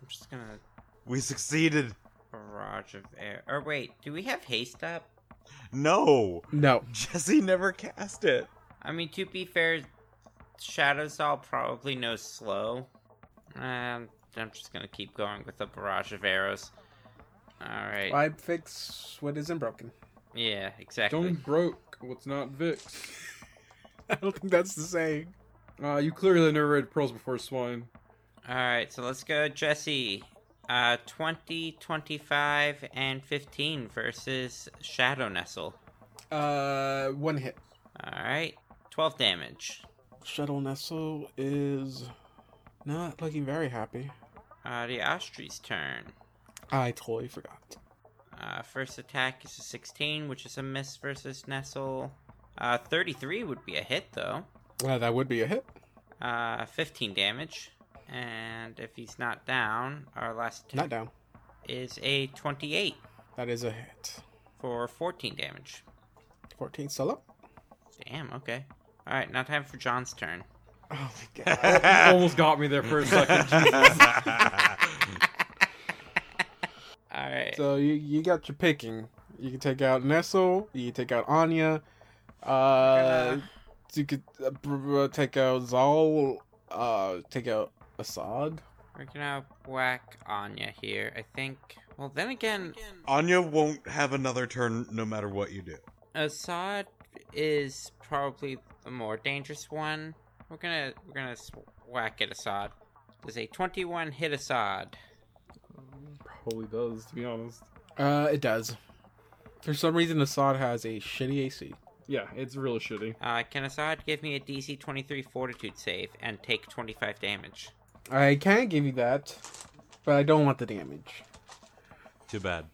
I'm just gonna We succeeded. barrage of air. Or wait, do we have haste up? No, No. Jesse never cast it. I mean, to be fair, Shadow Zal probably knows slow. And I'm just gonna keep going with the barrage of arrows. Alright. I fix what isn't broken. Yeah, exactly. Don't broke what's not fixed. I don't think that's the saying. Uh, you clearly never read Pearls Before Swine. Alright, so let's go, Jesse. Uh, 20, 25, and 15 versus Shadow Nestle. Uh, one hit. Alright, 12 damage. Shadow Nestle is not looking very happy. Uh, the Ostry's turn. I totally forgot. Uh, first attack is a 16, which is a miss versus Nestle. Uh, 33 would be a hit, though. Well, that would be a hit. Uh, 15 damage. And if he's not down, our last Not down. is a 28 That is a hit. for 14 damage. 14 still up. Damn, okay. Alright, now time for John's turn. Oh my god. You almost got me there for a second. Jesus. Alright. so you you got your picking. You can take out Nestle. You can take out Anya. Uh, Gonna- you could uh, br- br- take out Zal. Uh, take out Assad. We're gonna whack Anya here, I think. Well, then again, Anya won't have another turn no matter what you do. Assad is probably the more dangerous one. We're gonna we're gonna whack at Assad. Does a 21 hit Assad? Probably does, to be honest. Uh, it does. For some reason, Assad has a shitty AC. Yeah, it's real shitty. Uh, can Assad give me a DC 23 Fortitude save and take 25 damage? I can give you that, but I don't want the damage. Too bad.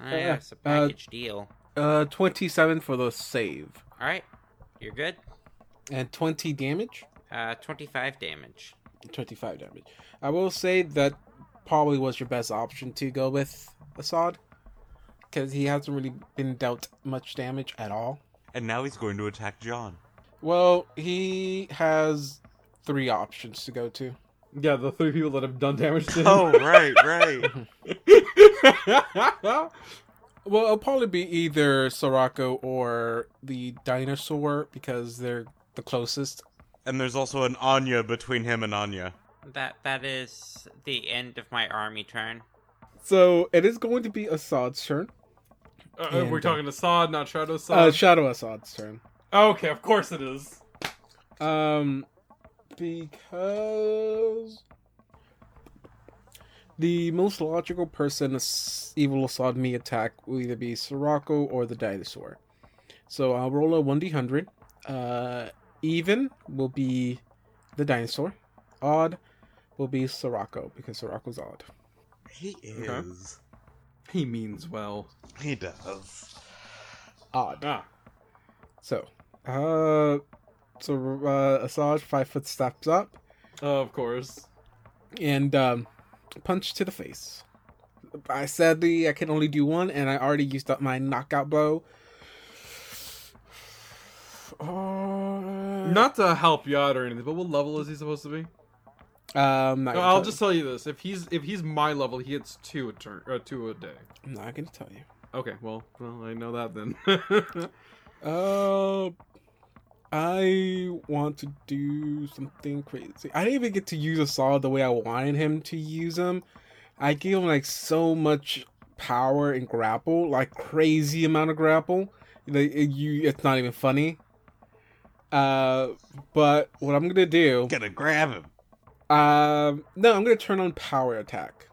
Ah, yeah, it's a package deal. Uh, 27 for the save. All right, you're good. And 20 damage? Uh, 25 damage. 25 damage. I will say that probably was your best option to go with Assad. Because he hasn't really been dealt much damage at all. And now he's going to attack John. Well, he has three options to go to. Yeah, the three people that have done damage to him. Oh, right, right. well, it'll probably be either Sorako or the dinosaur because they're the closest. and there's also an Anya between him and Anya. That that is the end of my army turn. So it is going to be Assad's turn. Uh, And, we're uh, talking Assad, not Shadow Uh, Assad. Shadow Assad's turn. okay, of course it is. Um, because the most logical person As- evil Assad me attack will either be Sorako or the dinosaur. So I'll roll a one d hundred. Uh, even will be the dinosaur. Odd will be Sorako because Sorako's odd. He Okay. is. He means well. He does. Odd. Ah, So, uh, so uh, Assad five foot steps up. of course. and um, punch to the face. I sadly I can only do one, and I already used up my knockout blow. Uh, Not to help you out or anything, but what level is he supposed to be? Um, No, I'll tell just tell you this: if he's if he's my level, he gets two a turn, uh, two a day. I'm not gonna tell you. Okay, well, well, I know that then. Uh, I want to do something crazy. I didn't even get to use Assad the way I wanted him to use him. I gave him like so much power and grapple, like crazy amount of grapple. Like it- you, it's not even funny. Uh, but what I'm gonna do, Gonna grab him. um, no, I'm gonna turn on power attack,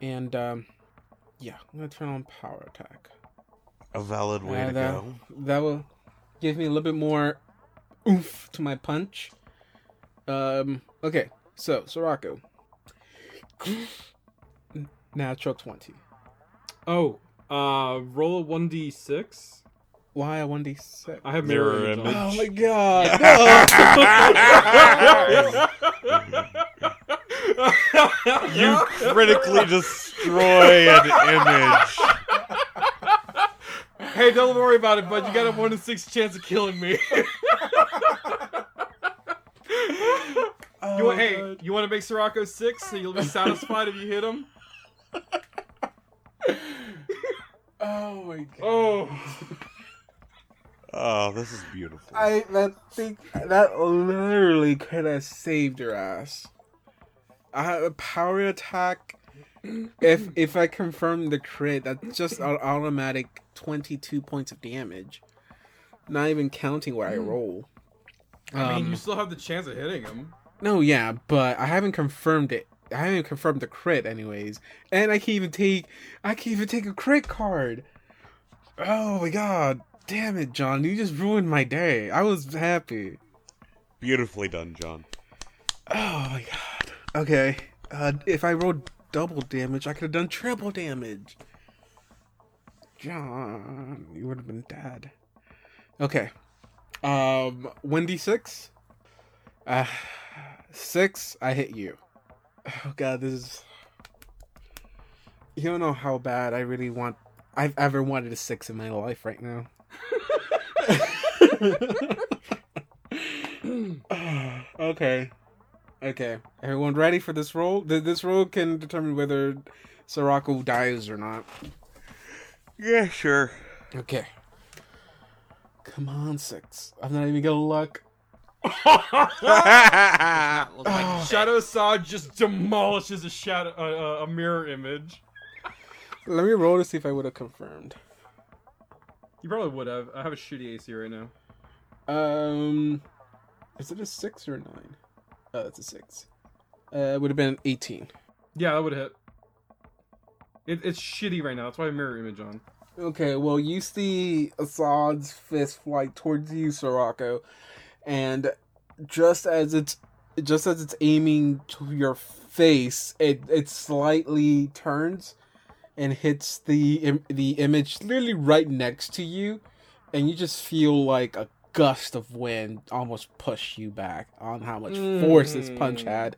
and um, yeah, I'm gonna turn on power attack. A valid way Uh, to that, go. that will give me a little bit more oomph to my punch. Um. Okay. So Sorako. Natural twenty. Oh, uh, roll a one d six. Why a one d six? I have Mirror mirror image. image. Oh my god! You critically destroy an image. Hey, don't worry about it, bud. You got a one in six chance of killing me. Oh you want, oh, hey, God. you want to make Sirocco six so you'll be satisfied if you hit him? Oh my god! Oh, Oh, this is beautiful. I that think that literally could have saved your ass. I have a power attack. If if I confirm the crit, that's just an automatic twenty two points of damage. Not even counting what I hmm. roll. I mean, Um, you still have the chance of hitting him. No, yeah, but I haven't confirmed it. I haven't confirmed the crit, anyways. And I can't even take, I can't even take a crit card. Oh my god! Damn it, John! You just ruined my day. I was happy. Beautifully done, John. Oh my god. Okay. Uh, if I rolled double damage, I could have done triple damage. John, you would have been dead. Okay. Um, d six. Uh, six. I hit you. Oh god, this is. You don't know how bad I really want. I've ever wanted a six in my life right now. okay. Okay. Everyone ready for this roll? This roll can determine whether Sirocco dies or not. Yeah, sure. Okay. Come on, six. I'm not even gonna look. That like Oh. Shadow Saw just demolishes a shadow, uh, uh, a mirror image. Let me roll to see if I would have confirmed. You probably would have. I have a shitty AC right now. Um, is it a six or a nine? Oh, it's a six. Uh, it would have been 18. Yeah, that would have hit. It, it's shitty right now. That's why I have mirror image on. Okay, well, you see Assad's fist fly towards you, Sirocco, and just as it's just as it's aiming to your face, it it slightly turns and hits the im- the image literally right next to you, and you just feel like a gust of wind almost push you back on how much force this punch Mm. had.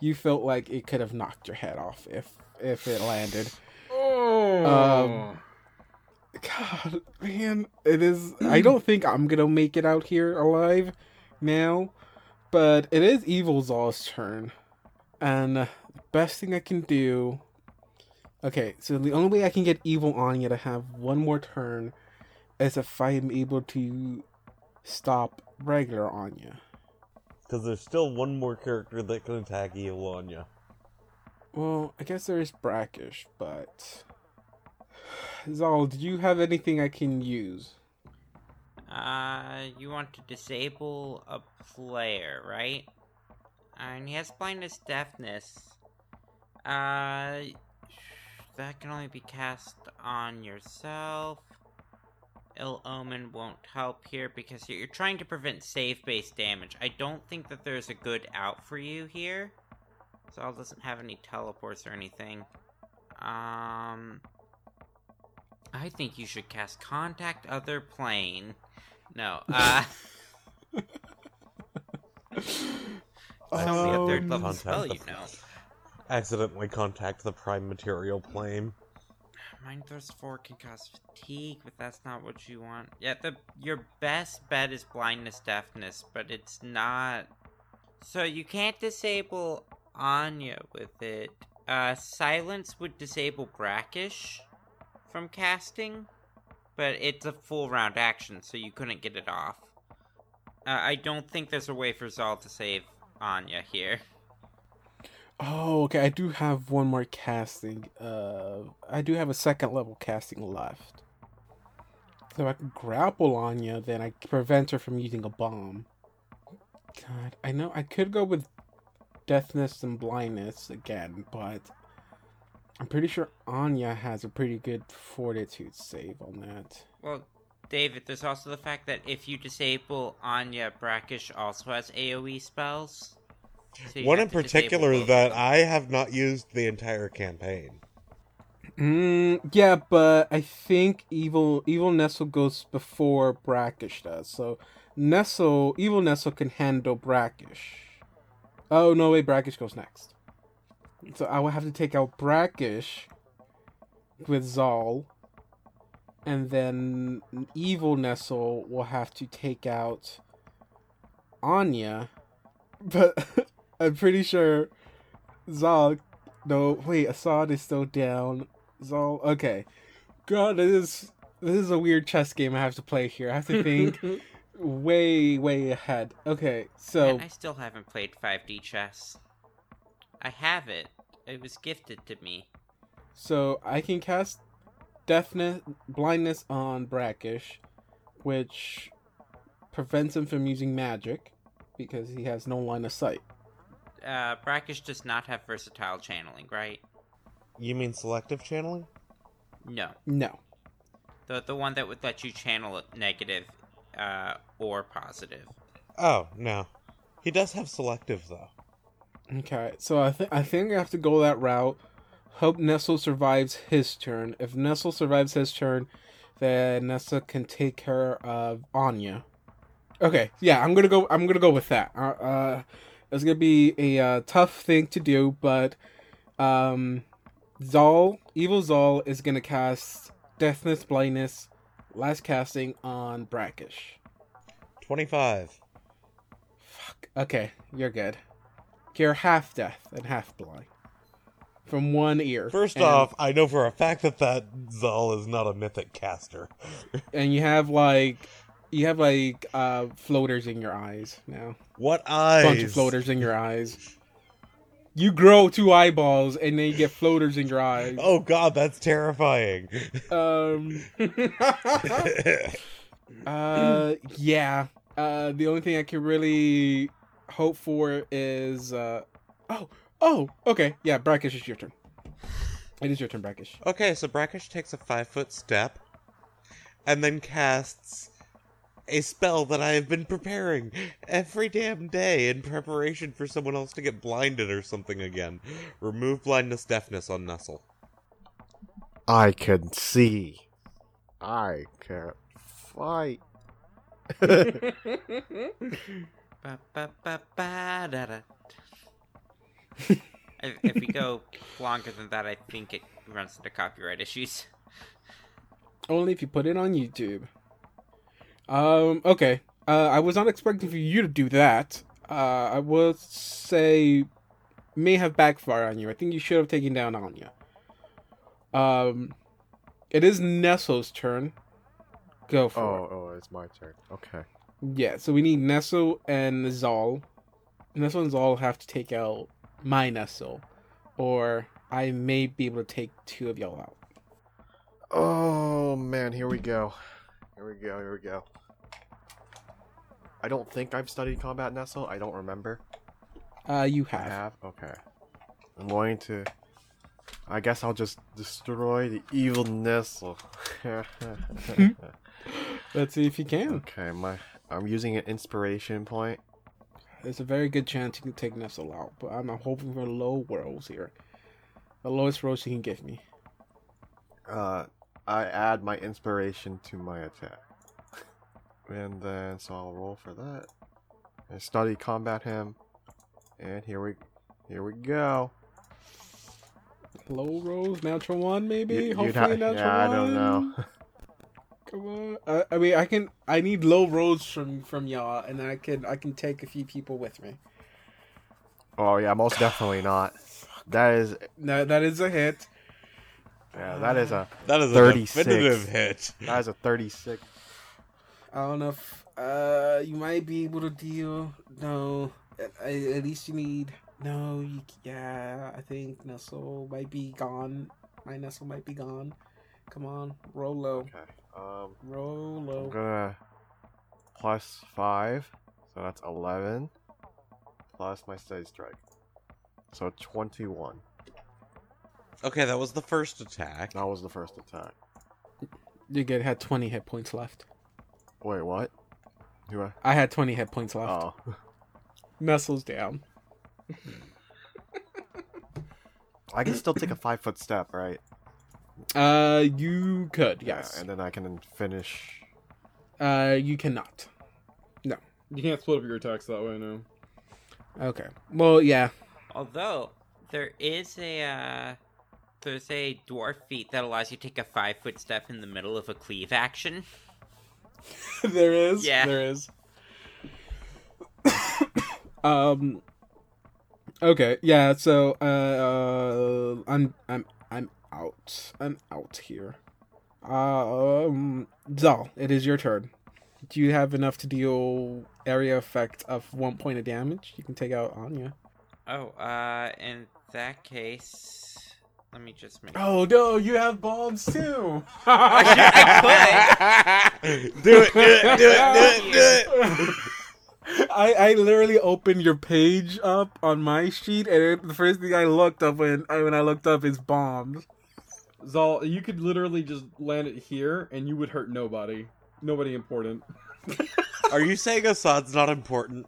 You felt like it could have knocked your head off if if it landed. Oh. Um, God, man, it is. I don't think I'm gonna make it out here alive now, but it is Evil Zal's turn, and the best thing I can do. Okay, so the only way I can get Evil Anya to have one more turn is if I am able to stop regular Anya. Because there's still one more character that can attack Evil Anya. Well, I guess there is Brackish, but Zal, do you have anything I can use? Uh, you want to disable a player, right? And he has blindness, deafness. Uh, that can only be cast on yourself. Ill Omen won't help here because you're trying to prevent save-based damage. I don't think that there's a good out for you here. Zal doesn't have any teleports or anything. Um, I think you should cast Contact Other Plane. No, uh, tell me a third level spell you know. Accidentally contact the prime material plane. Mind Thrust 4 can cause fatigue, but that's not what you want. Yeah, the your best bet is blindness deafness, but it's not. So you can't disable Anya with it. Uh, silence would disable Brackish from casting, but it's a full round action, so you couldn't get it off. Uh, I don't think there's a way for Zal to save Anya here. Oh, okay. I do have one more casting. Uh, I do have a second level casting left. So I can grapple Anya, then I prevent her from using a bomb. God, I know I could go with deafness and blindness again, but I'm pretty sure Anya has a pretty good fortitude save on that. Well, David, there's also the fact that if you disable Anya, Brackish also has AoE spells. So One in particular that. I have not used the entire campaign. Mm, yeah, but I think evil evil Nestle goes before Brackish does. So Nestle evil Nestle can handle Brackish. Oh no, wait, Brackish goes next. So I will have to take out Brackish with Zal, and then evil Nestle will have to take out Anya. But I'm pretty sure Zal. No, wait, Assad is still down. Zal. Okay. God, this is this is a weird chess game I have to play here. I have to think way, way ahead. Okay, so Man, I still haven't played 5D chess. I have it. It was gifted to me. so I can cast deafness, blindness on Brackish, which prevents him from using magic because he has no line of sight. Uh, Brackish does not have versatile channeling, right? You mean selective channeling? No. No. The the one that would let you channel it negative uh, or positive. Oh, no. He does have selective, though. Okay, so I think I think I have to go that route. Hope Nestle survives his turn. If Nestle survives his turn, then Nessa can take care of Anya. Okay, yeah, I'm gonna go. I'm gonna go with that. Uh, uh it's gonna be a uh, tough thing to do, but um, Zal, evil Zal, is gonna cast Deafness Blindness, last casting on Brackish. 25. Fuck. Okay, you're good. You're half deaf and half blind. From one ear. First And- off, I know for a fact that that Zal is not a mythic caster. and you have like you have like uh floaters in your eyes now. What eyes? Bunch of floaters in your eyes. You grow two eyeballs and then you get floaters in your eyes. Oh god, that's terrifying. Um uh yeah. Uh the only thing I can really hope for is uh oh oh okay yeah brackish is your turn. It is your turn brackish. okay, so Brackish takes a five foot step and then casts a spell that I have been preparing every damn day in preparation for someone else to get blinded or something again. Remove blindness deafness on Nestle. I can see. I can't fight. Ba, ba, ba, ba, da, da. if, if we go longer than that, I think it runs into copyright issues. Only if you put it on YouTube. Um. Okay. Uh, I was not expecting for you to do that. Uh, I will say may have backfired on you. I think you should have taken down Anya. Um, it is Nestle's turn. Go for Oh, oh, it's my turn. Okay. Yeah. So we need Nestle and Zal. Nestle and Zal have to take out my Nestle, or I may be able to take two of y'all out. Oh man, here we go. Here we go. Here we go. I don't think I've studied combat Nestle. I don't remember. Uh, you have. I have. have. Okay. I'm going to. I guess I'll just destroy the evil Nestle. Let's see if you can. okay, my. I'm using an inspiration point. There's a very good chance you can take Nestle out, but I'm hoping for low rolls here. The lowest rolls you can give me. Uh, I add my inspiration to my attack. And then, so I'll roll for that. And study combat him. And here we, here we go. Low rolls, natural one, maybe. You- Hopefully, natural yeah, I don't know. Come on. Uh, I mean, I can. I need low rolls from from y'all, and I can I can take a few people with me. Oh yeah, most definitely not. That is, No, that is a hit. yeah, that is a, That is a 36. definitive hit. that is a thirty-six. I don't know if uh you might be able to deal. No, at, at least you need. No, you, yeah, I think Nestle might be gone. My Nestle might be gone. Come on, roll low, Okay. Um, roll I'm gonna plus five, so that's eleven. Plus my steady strike, so twenty-one. Okay, that was the first attack. That was the first attack. You get had twenty hit points left. Wait, what? Do I? I had twenty hit points left. Oh, Nestle's down. I can still take a five foot step, right? Uh, you could, Yeah, and then I can finish. Uh, you cannot. No. You can't split up your attacks that way, no. Okay. Well, yeah. Although there is a uh, there's a dwarf feat that allows you to take a five foot step in the middle of a cleave action. there is. Yeah. There is. um. Okay. Yeah. So, uh, I'm I'm I'm out. I'm out here. Um, Zal, it is your turn. Do you have enough to deal area effect of one point of damage? You can take out Anya. Oh, uh, in that case, let me just make. Oh no, you have bombs too. I do it, do it, do it, do it, do it. I, I literally opened your page up on my sheet, and it, the first thing I looked up when I, when I looked up is bombs. Zal, you could literally just land it here and you would hurt nobody. Nobody important. Are you saying Assad's not important?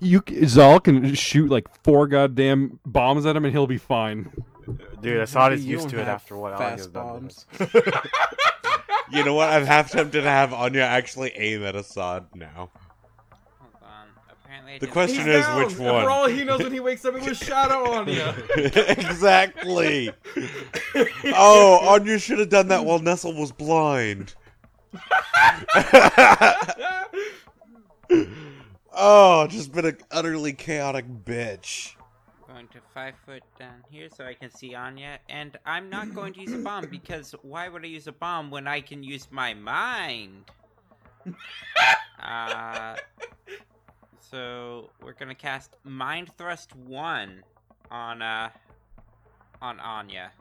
You Zal can shoot like four goddamn bombs at him and he'll be fine. Dude, Assad is used to it after what fast Anya's done. bombs. You know what? I'm half tempted to have Anya actually aim at Assad now. Hold on. Apparently, The didn't- question He's is down, which one. For all he knows, when he wakes up, it was Shadow on you. exactly. Oh, Anya should have done that while Nestle was blind. oh, just been an utterly chaotic bitch. going to five foot down here so I can see Anya, and I'm not going to use a bomb because why would I use a bomb when I can use my mind? uh, so we're gonna cast Mind Thrust one on uh on Anya.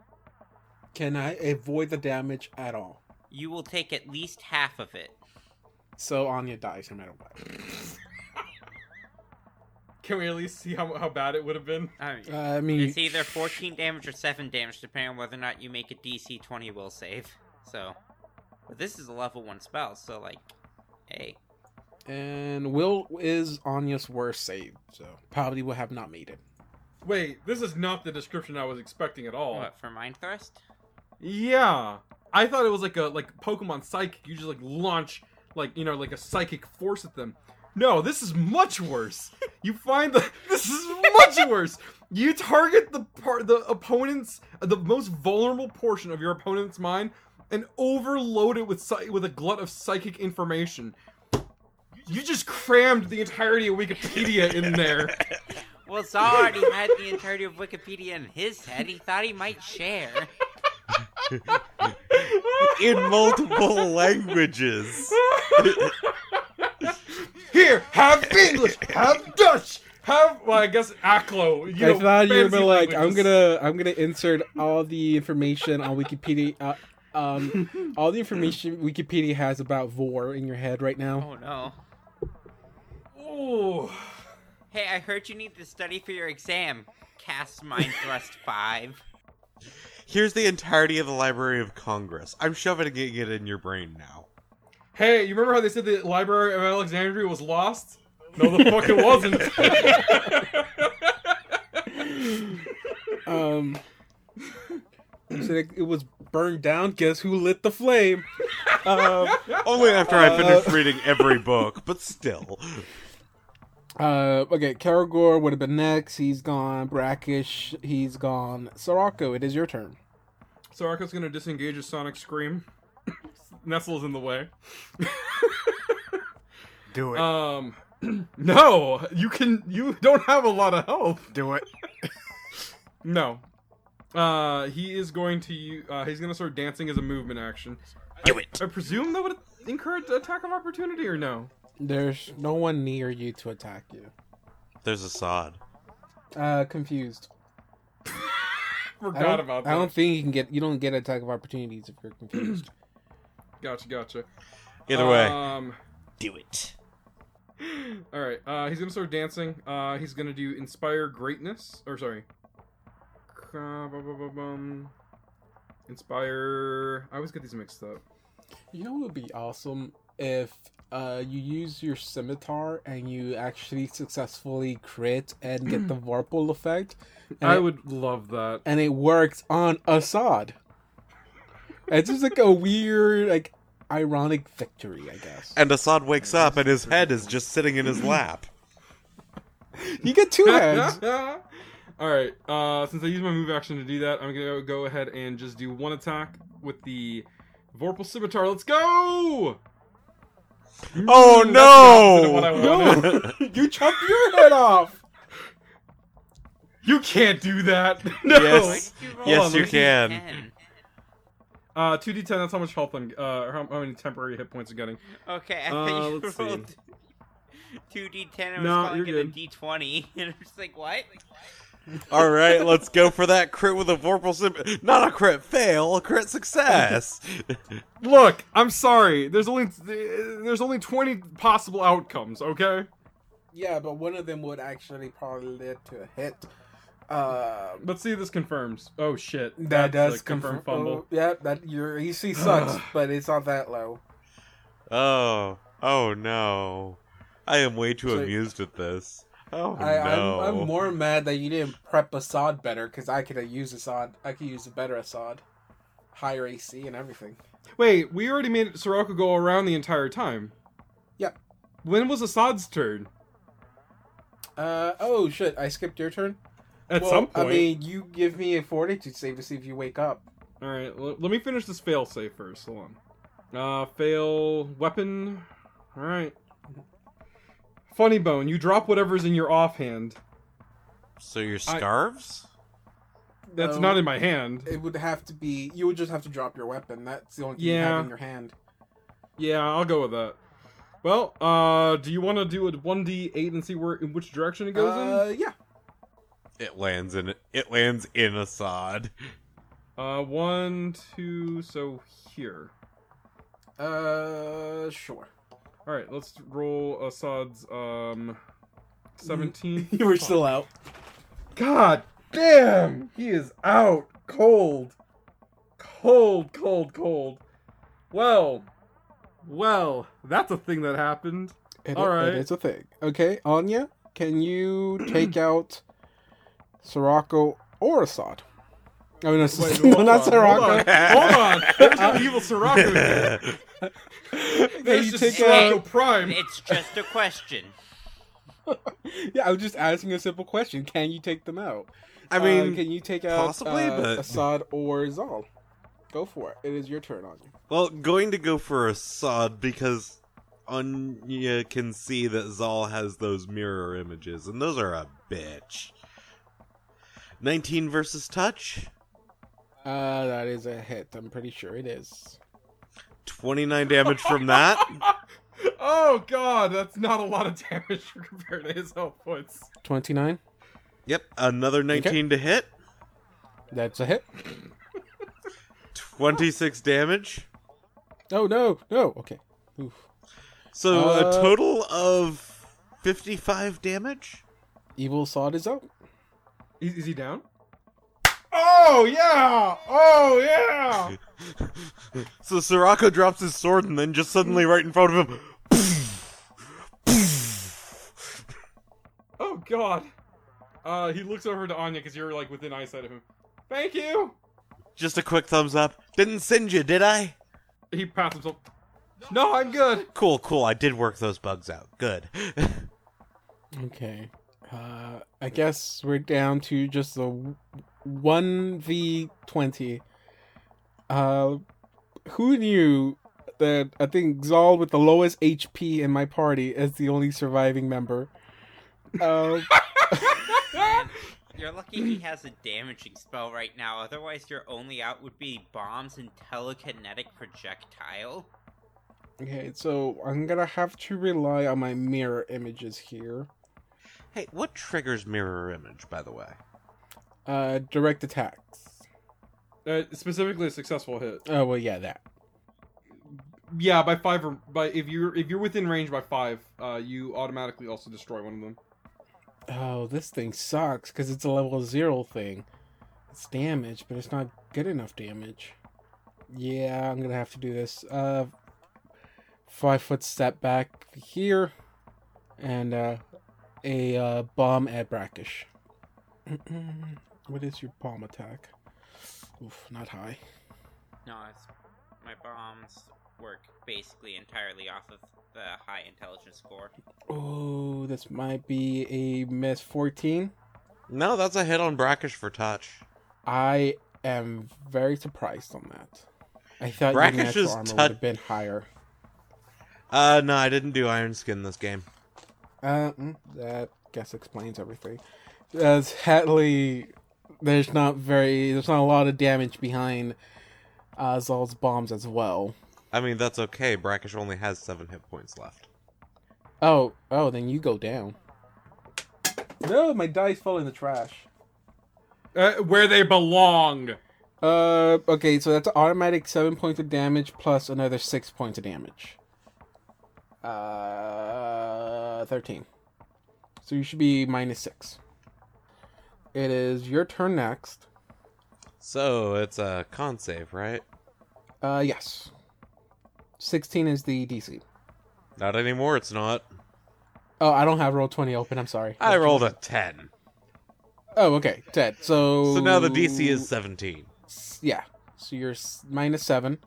Can I avoid the damage at all? You will take at least half of it. So Anya dies no matter what. Can we at least see how, how bad it would have been? I mean, Uh, I mean, it's either 14 damage or 7 damage, depending on whether or not you make a DC 20 will save. So, but this is a level 1 spell, so like, hey. And Will is Anya's worst save, so probably will have not made it. Wait, this is not the description I was expecting at all. What, for Mind Thrust? Yeah, I thought it was like a like Pokemon Psychic. You just like launch like you know like a psychic force at them. No, this is much worse. You find the this is much worse. You target the part the opponent's the most vulnerable portion of your opponent's mind and overload it with psy- with a glut of psychic information. You just crammed the entirety of Wikipedia in there. Well, Zal already had the entirety of Wikipedia in his head. He thought he might share. In multiple languages. Here, have English, have Dutch, have well, I guess Aklo. You I know, thought you were fancy like, I'm gonna, I'm gonna insert all the information on Wikipedia, uh, um, all the information Wikipedia has about Vor in your head right now. Oh no. Ooh. Hey, I heard you need to study for your exam. Cast Mind Thrust 5. Here's the entirety of the Library of Congress. I'm shoving it in your brain now. Hey, you remember how they said the Library of Alexandria was lost? No, the fuck it wasn't. Um, you said it, it was burned down. Guess who lit the flame? Um, Only after I Uh, finished reading every book, but still. Uh, okay, Karagor would have been next. He's gone. Brackish, he's gone. Sorako, it is your turn. Soraka's gonna disengage a sonic scream. Nestle's in the way. Do it. Um, no, you can. You don't have a lot of health. Do it. No. Uh, he is going to. u- Uh, he's gonna start dancing as a movement action. Do I, it. I presume that would encourage attack of opportunity or no? There's no one near you to attack you. There's Assad. Uh, confused. Forgot don't, about that. I don't think you can get. You don't get attack of opportunities if you're confused. Gotcha, gotcha. Either way, Um. do it. All right. Uh, he's gonna start dancing. Uh, he's gonna do inspire greatness. Or sorry. Inspire. I always get these mixed up. You know what would be awesome if uh, you use your scimitar and you actually successfully crit and get the Vorpal effect. And I it, would love that. and it works on Assad. It's just like a weird, like ironic victory, I guess. And Assad wakes up and his head is just sitting in his lap. You get two heads. All right. Uh, since I used my move action to do that, I'm gonna go ahead and just do one attack with the Vorpal Scimitar. Let's go! Oh, Mm, that's no! the what I you chopped your head off. You can't do that. No. Yes. Hold Yes, on, you let me see. can. Uh, two d10. That's how much health I'm. Uh, or how, how many temporary hit points I'm getting. Okay, I Uh, thought you let's see. rolled two d10 and was No, calling you're it good. a d20, and I'm just like, what? All right, let's go for that crit with a Vorpal sim. Not a crit fail, a crit success. Look, I'm sorry. There's only there's only 20 possible outcomes. Okay. Yeah, but one of them would actually probably lead to a hit. Um, Let's see if this confirms. Oh shit. that That's does a confirm confirm. fumble. Oh, yeah, that your EC sucks, but it's not that low. oh, oh no. I am way too So- amused at this. Oh I, no. I'm, I'm more mad that you didn't prep Assad better because I could have used Assad. I could use a better Assad, higher AC and everything. Wait, we already made Sirocco go around the entire time. Yep. When was Assad's turn? Uh oh shit! I skipped your turn. At Well, some point. I mean, you give me a fortitude save to see if you wake up. All right, l- let me finish this fail save first. Hold on. Uh, fail weapon. All right. Funny bone, you drop whatever's in your offhand. so your scarves? That's Oh. not in my hand. It would have to be. You would just have to drop your weapon. That's the only thing you have in your hand. Yeah, I'll go with that. Well, uh, do you want to do a one d eight and see where in which direction it goes Uh, yeah. It lands in it lands in Assad. in? Uh, one, two, so here. Uh, sure. All right, let's roll Assad's um, seventeen. You were still out. God damn, he is out cold. Cold, cold, cold. Well, well, that's a thing that happened. It, All right. it is a thing. Okay, Anya, can you take out Sirocco or Assad? I mean, it's Wait, no, hold not on, Sirocco. Hold on, hold on. There's no evil Sirocco here. Can There's you just take Sirocco out? Prime. It's just a question. Yeah, I was just asking a simple question. Can you take them out? I Uh, mean, can you take out possibly, uh, but- Assad or Zal? Go for it. It is your turn, Anya. well, going to go for Assad because Anya can see that Zal has those mirror images, and those are a bitch. 19 versus touch, Uh, that is a hit. I'm pretty sure it is. 29 damage from that. Oh god, that's not a lot of damage compared to his health points. Twenty-nine. Yep, another 19 to hit. That's a hit. 26 damage. Oh no, no. Okay. Oof. So Uh, a total of 55 damage? Evil Assad is out. Is, is he down? Oh yeah! Oh yeah! So Sirocco drops his sword and then just suddenly right in front of him. Oh god. Uh, he looks over to Anya because you're like within eyesight of him. Thank you. Just a quick thumbs up. Didn't send you, did I? He pats himself. No, I'm good. Cool, cool. I did work those bugs out. Good. Okay. Uh, I guess we're down to just the one v twenty. Uh, who knew that? I think Zal with the lowest HP in my party is the only surviving member. Uh, you're lucky he has a damaging spell right now. Otherwise, your only out would be bombs and telekinetic projectile. okay, so I'm gonna have to rely on my mirror images here. Hey, what triggers mirror image, by the way? Uh, direct attacks. Uh, specifically, a successful hit. Oh well, yeah, that. Yeah, by five or by if you're if you're within range by five, uh, you automatically also destroy one of them. Oh, this thing sucks because it's a level zero thing. It's damage, but it's not good enough damage. Yeah, I'm gonna have to do this. Uh, five foot step back here, and uh, a uh, bomb at brackish. what is your bomb attack? Oof, not high. No, it's, my bombs work basically entirely off of the high intelligence score. Oh, this might be a miss 14. No, that's a hit on brackish for touch. I am very surprised on that. I thought Brackish's your natural armor tou- would have been higher. Uh, no, I didn't do iron skin this game. Uh, mm, that guess explains everything. As Hatley, there's not very, there's not a lot of damage behind uh, Zal's bombs as well. I mean, that's okay. Brackish only has seven hit points left. Oh, oh, then you go down. No, my dice fell in the trash. Uh, where they belong. Uh, okay, so that's automatic seven points of damage plus another six points of damage. Uh, thirteen. So you should be minus six. It is your turn next. So it's a con save, right? Uh, yes. Sixteen is the DC. Not anymore. It's not. Oh, I don't have Roll20 open. I'm sorry. I rolled a ten. Oh, okay, 10. So So now the DC is seventeen. yeah. So you're minus seven.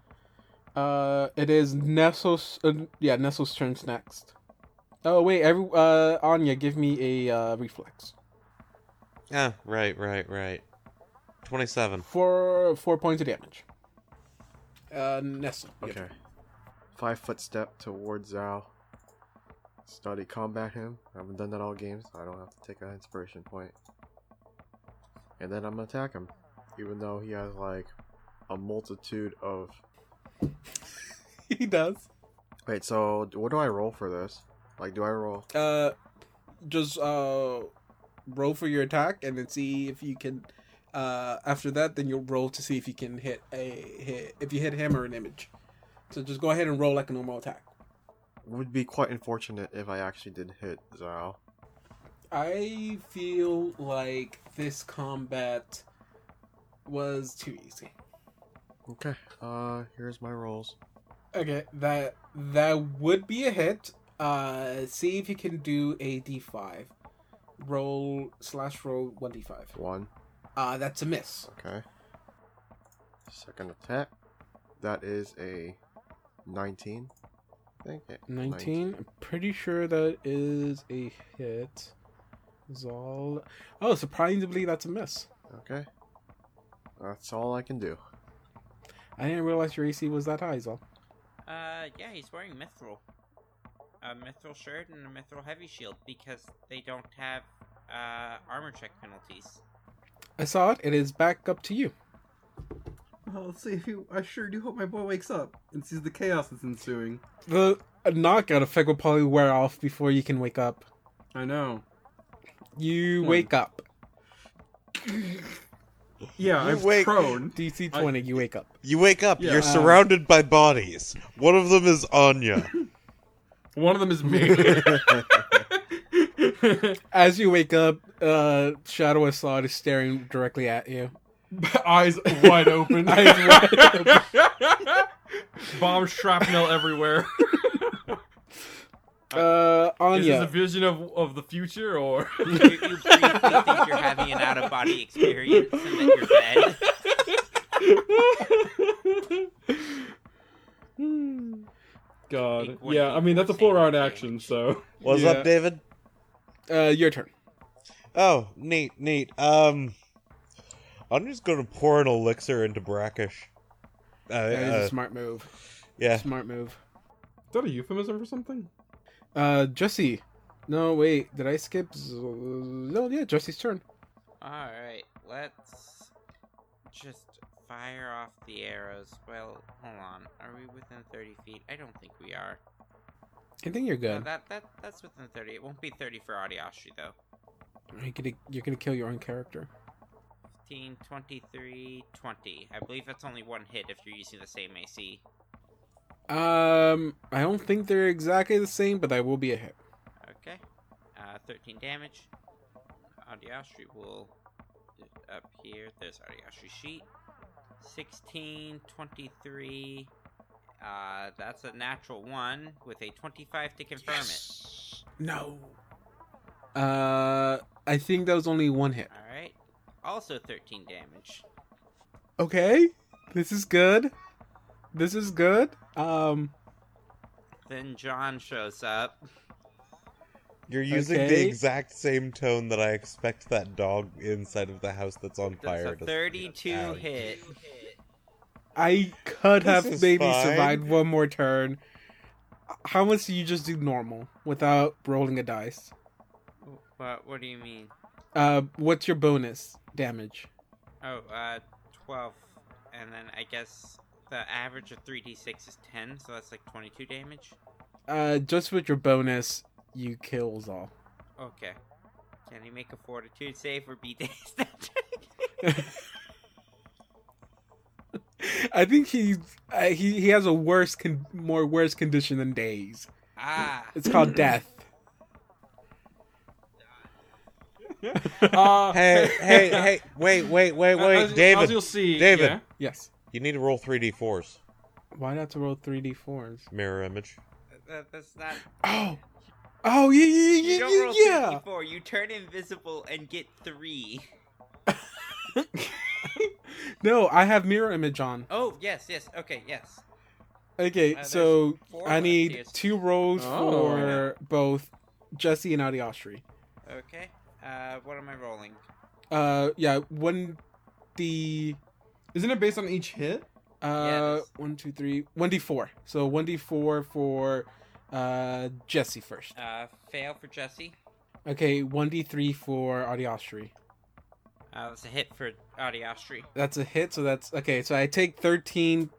Uh, it is Nestle's. Uh, yeah, Nestle's turns next. Oh wait, every uh Anya, give me a uh, reflex Yeah, right, right, right. Twenty-seven. for four points of damage. Uh, Nestle. your Okay. turn. Five foot step towards Zal. Study combat him. I haven't done that all game, so I don't have to take an inspiration point. And then I'm gonna attack him. Even though he has like a multitude of he does. Wait, so what do I roll for this? Like do I roll Uh, just uh, roll for your attack and then see if you can. Uh, after that, then you'll roll to see if you can hit a hit if you hit him or an image. So just go ahead and roll like a normal attack. would be quite unfortunate if I actually did hit Zal. I feel like this combat was too easy. Okay. Uh here's my rolls. Okay, that that would be a hit. Uh, see if you can do a d5. Roll slash roll one d5. One. Uh, that's a miss. Okay. Second attack. That is a nineteen. I think yeah, 19. I'm pretty sure that is a hit. Zal. Oh, surprisingly, that's a miss. Okay. That's all I can do. I didn't realize your AC was that high, Zal. Uh, yeah, he's wearing mithril. A mithril shirt and a mithril heavy shield because they don't have uh, armor check penalties. I saw it. It is back up to you. Well, let's see if you. I sure do hope my boy wakes up and sees the chaos that's ensuing. The knockout effect will probably wear off before you can wake up. I know. You Hmm. wake up. Yeah, You I'm wake- prone. DC I- 20, you wake up. You wake up. Yeah. You're Uh, surrounded by bodies. One of them is Anya. One of them is me. As you wake up, uh, Shadow Assad is staring directly at you. Eyes wide open. Eyes wide open. Bomb shrapnel everywhere. Uh, Is this a vision of, of the future or? You, you briefly think you're having an out of body experience and that you're dead. God. Yeah, I mean that's a more full round action, so. What's Yeah. up, David? Uh, your turn. Oh, neat, neat. Um, I'm just gonna pour an elixir into brackish. Uh, That is uh, a smart move. yeah. Smart move. Is that a euphemism for something? Uh, Jesse. No, wait. Did I skip? Z- No, yeah, Jesse's turn. Alright, let's just fire off the arrows. Well, hold on. Are we within 30 feet? I don't think we are. I think you're No, good. that, that That's within 30. It won't be 30 for Adiashi, though. You're gonna, you're gonna kill your own character. 15, 23, 20. I believe that's only one hit if you're using the same AC. Um, I don't think they're exactly the same, but that will be a hit. Okay. Uh, 13 damage. Adiashi will up here. There's Adiashi's sheet. 16, 23, Uh, that's a natural one with a 25 to confirm it. No. Uh, I think that was only one hit. All right. Also 13 damage. Okay, this is good. This is good. Um, Then John shows up. You're using the exact same tone that I expect that dog inside of the house that's on That's fire a to 32 hit. I could This have maybe fine. survived one more turn. How much do you just do normal without rolling a dice? What? What do you mean? Uh, what's your bonus damage? Oh, uh, 12. And then I guess the average of 3d6 is 10, so that's like 22 damage. Uh, just with your bonus, you kills all. Okay. Can he make a fortitude save or be dazed? I think he's uh, he he has a worse con- more worse condition than days. ah. It's called death. Uh, Hey, hey, hey! Wait, wait, wait, wait, as, David! As you'll see, David. yeah. Yes. You need to roll three d fours. Why not to roll three d fours? Mirror image. That, that's not. Oh, oh yeah yeah You yeah don't roll yeah. 54, you turn invisible and get 3. yeah. no, I have mirror image on. Oh, yes, yes, okay, yes. Okay, Uh, so I need here. two rolls Oh. for both Jesse and Adiostri. Okay. Uh, what am I rolling? Uh, yeah, one d Isn't it based on each hit? uh Yes. one two three one d four. So one d four for uh Jesse first. Uh, fail for Jesse. Okay, one d three for Adiostri. Uh, that's a hit for Adiostri. That's a hit. So that's okay. So I take thirteen,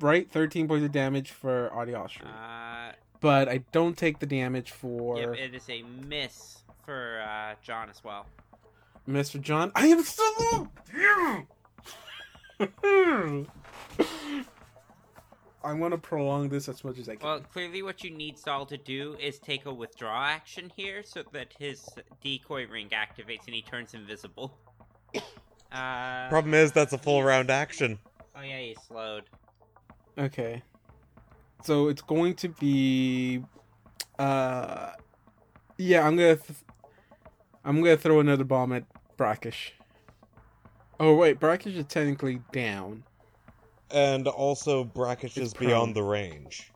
right? Thirteen points of damage for Adiostri, Uh, but I don't take the damage for yep, it is a miss for uh, John as well. Mr. John. I am so. I want to prolong this as much as I can. Well, clearly, what you need Zal to do is take a withdraw action here, so that his decoy ring activates and he turns invisible. Uh, Problem is, that's a full round action. oh yeah, he's slowed. Okay. So it's going to be uh yeah, I'm going to th- I'm going to throw another bomb at Brackish. Oh wait, Brackish is technically down. And also, Brackish It's is beyond the range.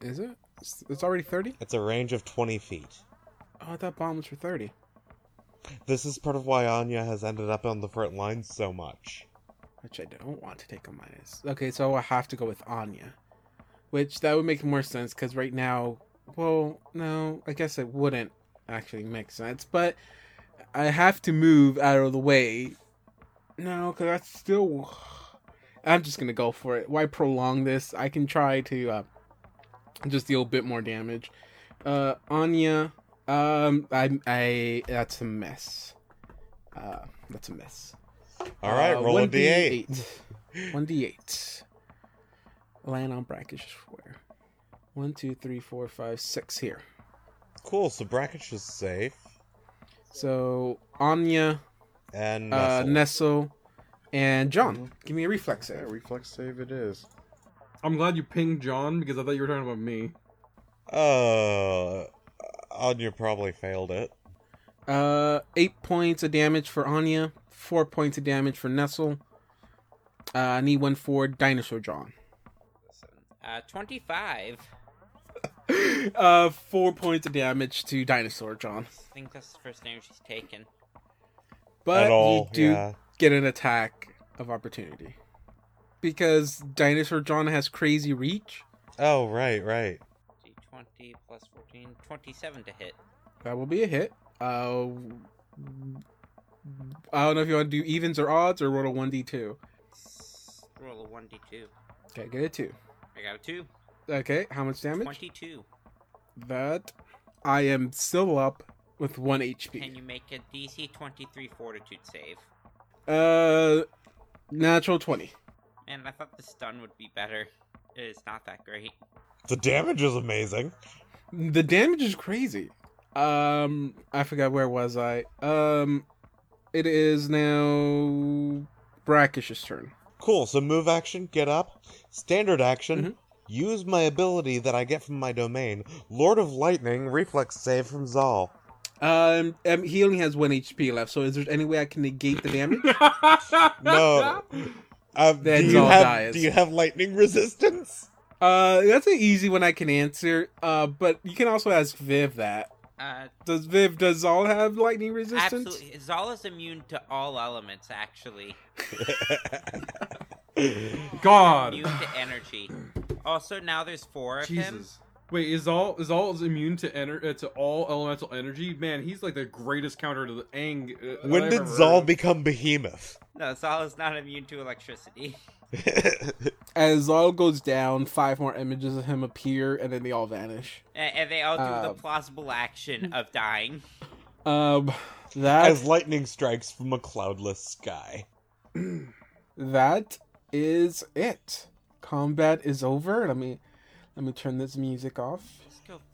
Is it? It's- It's already 30? It's a range of 20 feet. Oh, I thought bomb was for 30. This is part of why Anya has ended up on the front lines so much. Which I don't want to take a minus. Okay, so I have to go with Anya. Which that would make more sense because right now, well, no, I guess it wouldn't actually make sense. But I have to move out of the way. No, because that's still. I'm just gonna go for it. Why prolong this? I can try to uh, just deal a bit more damage. Uh, Anya, um, I, I, that's a mess. Uh, that's a mess. All right, Uh, roll a 1d8. d8. 1d8. Land on brackish square. One, two, three, four, five, six here. Cool, so Brackish is safe. So Anya, And uh, Nestle. Nestle, and John. Give me a reflex Yeah, save. reflex save it is. I'm glad you pinged John because I thought you were talking about me. Uh, Anya probably failed it. Uh, eight points of damage for Anya. Four points of damage for Nestle. Uh, I need one for Dinosaur John. Uh, 25. uh, four points of damage to Dinosaur John. I think that's the first damage she's taken. But At all, you do yeah. get an attack of opportunity. Because Dinosaur John has crazy reach. Oh, right, right. D20 plus 14, 27 to hit. That will be a hit. Uh, I don't know if you want to do evens or odds or roll a 1d2. Roll a 1d2. Okay, get a 2. I got a 2. Okay, how much damage? 22. That. I am still up with 1 HP. Can you make a DC 23 fortitude save? Uh, natural 20. And I thought the stun would be better. It is not that great. The damage is amazing. The damage is crazy. Um, I forgot where was I. Um, it is now Brackish's turn. Cool. So move action, get up. Standard action, Mhm. use my ability that I get from my domain. Lord of Lightning, reflex save from Zal. Um, um, he only has one HP left. So is there any way I can negate the damage? No. Um, do you Zal have dies. do you have lightning resistance? Uh, that's an easy one I can answer. Uh, but you can also ask Viv that. Uh, Does Viv does Zal have lightning resistance? absolutely. Zal is immune to all elements, actually. God. Immune to energy. Also, now there's four of him. Jesus. Wait, is all is all is immune to ener- uh, to all elemental energy? Man, he's like the greatest counter to the Ang. Uh, when did Zal heard. become Behemoth? No, Zal is not immune to electricity. As Zal goes down, five more images of him appear, and then they all vanish. And, and they all do the Um, plausible action of dying. Um, that As lightning strikes from a cloudless sky. that is it. Combat is over. Let me let me turn this music off.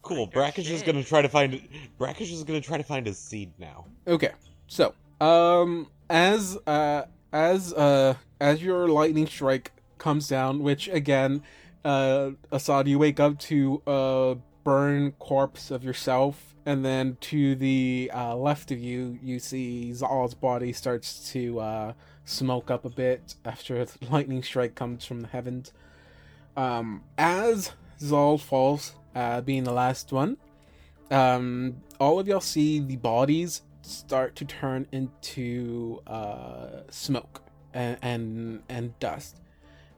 Cool. Brackish is gonna try to find Brackish is gonna try to find his seed now. Okay, so um, as uh, as uh, as your lightning strike comes down, which again, uh, Assad, you wake up to a burn corpse of yourself, and then to the uh, left of you, you see Zal's body starts to uh, smoke up a bit after the lightning strike comes from the heavens. Um, as Zal falls, uh, being the last one, um, all of y'all see the bodies start to turn into uh, smoke and, and and dust.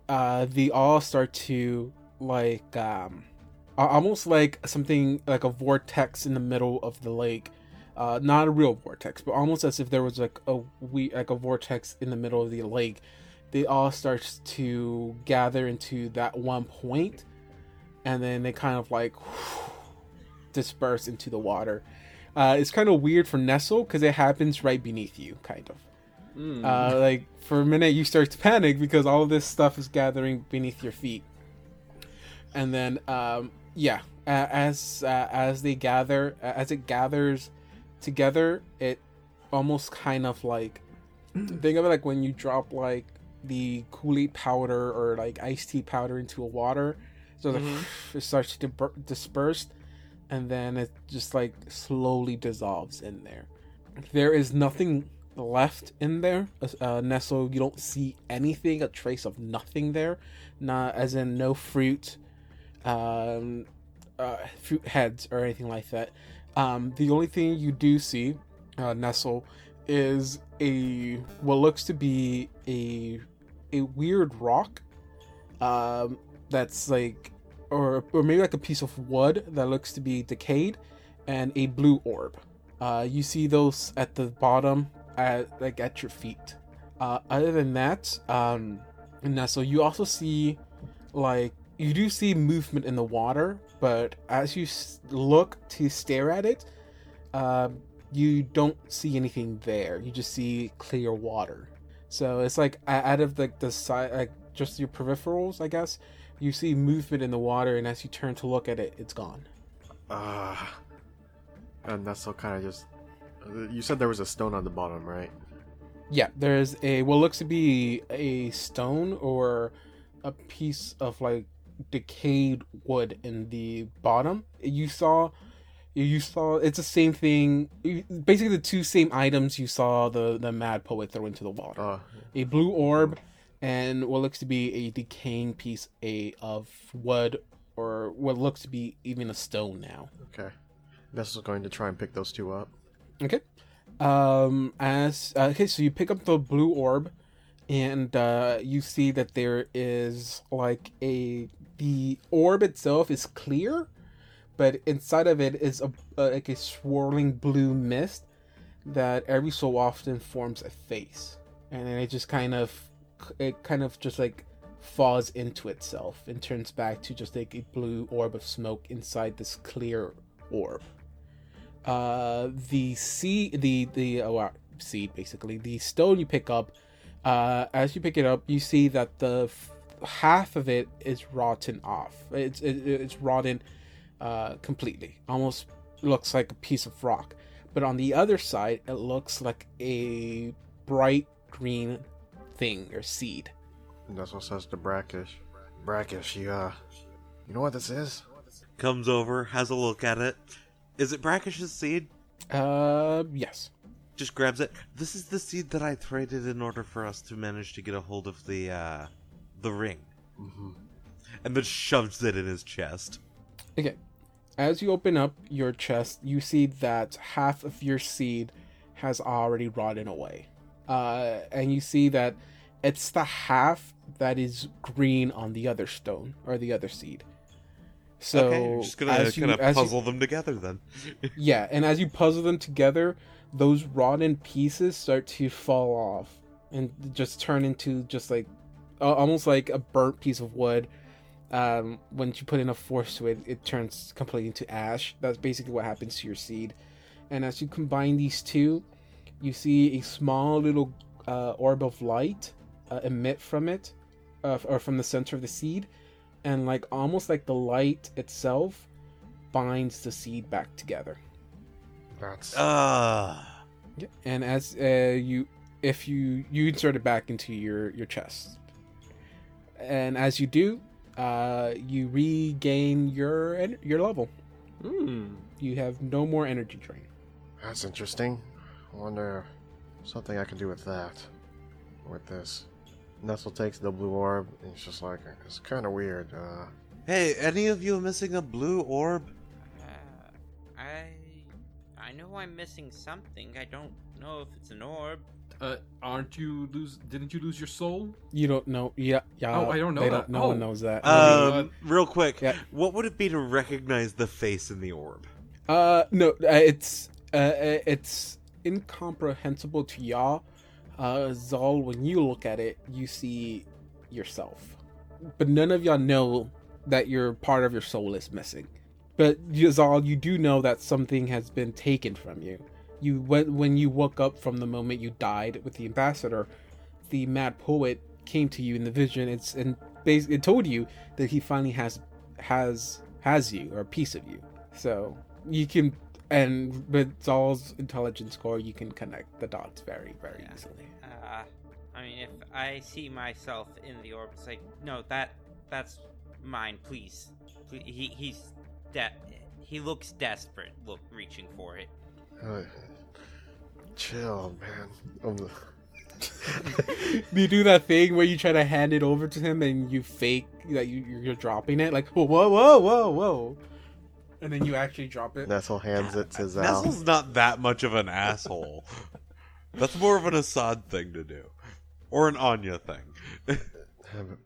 Uh, they all start to like um, almost like something like a vortex in the middle of the lake. Uh, not a real vortex, but almost as if there was like a we like a vortex in the middle of the lake. They all start to gather into that one point, and then they kind of like disperse into the water. Uh, it's kind of weird for Nestle because it happens right beneath you, kind of. Mm. Uh, like for a minute, you start to panic because all of this stuff is gathering beneath your feet, and then um, yeah, a- as uh, as they gather, as it gathers together, it almost kind of like think of it like when you drop like the Kool Aid powder or like iced tea powder into a water, so like, it starts to disperse, and then it just like slowly dissolves in there. There is nothing left in there. Uh, Nestle, you don't see anything, a trace of nothing there. Not as in no fruit, um, uh, fruit heads or anything like that. Um, the only thing you do see, uh, Nestle, is a what looks to be a a weird rock, um, that's like, or or maybe like a piece of wood that looks to be decayed, and a blue orb. Uh, you see those at the bottom, at like at your feet. Uh, other than that, um, Nestle, you also see like you do see movement in the water, but as you look to stare at it, um, you don't see anything there. You just see clear water. So it's like out of like the side, like just your peripherals, I guess. You see movement in the water, and as you turn to look at it, it's gone. Ah. and that's so kind of just. You said there was a stone on the bottom, right? Yeah, there's a what looks to be a stone or a piece of like decayed wood in the bottom. You saw, you saw. It's the same thing. Basically, the two same items you saw the the mad poet throw into the water. Oh, a blue orb and what looks to be a decaying piece a of wood or what looks to be even a stone now. okay. Nestle's going to try and pick those two up. Okay. Um as uh, okay, so you pick up the blue orb and uh you see that there is like a the orb itself is clear, but inside of it is a uh, like a swirling blue mist that every so often forms a face. And then it just kind of it kind of just like falls into itself and turns back to just like a blue orb of smoke inside this clear orb. Uh the seed the the oh, uh, seed basically. The stone you pick up uh as you pick it up you see that the f- half of it is rotten off. It's it, it's rotten uh completely. Almost looks like a piece of rock. But on the other side it looks like a bright green thing or seed That's what says to Brackish, Brackish, you, uh, you know what this is? Comes over, has a look at it. Is it Brackish's seed? Uh, yes. Just grabs it. This is the seed that I traded in order for us to manage to get a hold of the, uh, the ring. Mm-hmm. And then shoves it in his chest. Okay. As you open up your chest, you see that half of your seed has already rotten away. Uh, and you see that it's the half that is green on the other stone or the other seed. So okay, you're just gonna kind of as you- puzzle them together then. yeah, and as you puzzle them together, those rotten pieces start to fall off and just turn into just like uh, almost like a burnt piece of wood. Um, when you put enough force to it, it turns completely into ash. That's basically what happens to your seed. And as you combine these two, you see a small little uh, orb of light uh, emit from it, uh, or from the center of the seed, and like almost like the light itself binds the seed back together. That's Ah. Yeah. And as uh, you, if you you insert it back into your your chest, and as you do, uh, you regain your your level. Hmm. You have no more energy drain. that's interesting. I wonder something I can do with that. With this. Nestle takes the blue orb and it's just like it's kind of weird. Uh, Hey, any of you missing a blue orb? Uh, I I know I'm missing something. I don't know if it's an orb. Uh, aren't you lose? Didn't you lose your soul? You don't know. Yeah. Yeah. Oh, I don't know they that. no one Oh. knows that. Um, real quick, Yeah. what would it be to recognize the face in the orb? Uh, no, uh, it's uh, uh, it's incomprehensible to y'all. Uh, Zal, when you look at it, you see yourself, but none of y'all know that your part of your soul is missing. But Zal, you do know that something has been taken from you. You when when you woke up from the moment you died with the ambassador, the mad poet came to you in the vision. It's and basically it told you that he finally has has has you or a piece of you. So you can and with Zal's intelligence score, you can connect the dots very very Yeah. easily. Uh, I mean, if I see myself in the orb, it's like, no, that that's mine. Please, Ple- he he's de- he looks desperate. Look, reaching for it. uh, chill, man. You do that thing where you try to hand it over to him and you fake that you you're dropping it, like whoa whoa whoa whoa whoa, and then you actually drop it. Nestle hands it to Zal. Nestle's not that much of an asshole. That's more of an Assad thing to do. Or an Anya thing.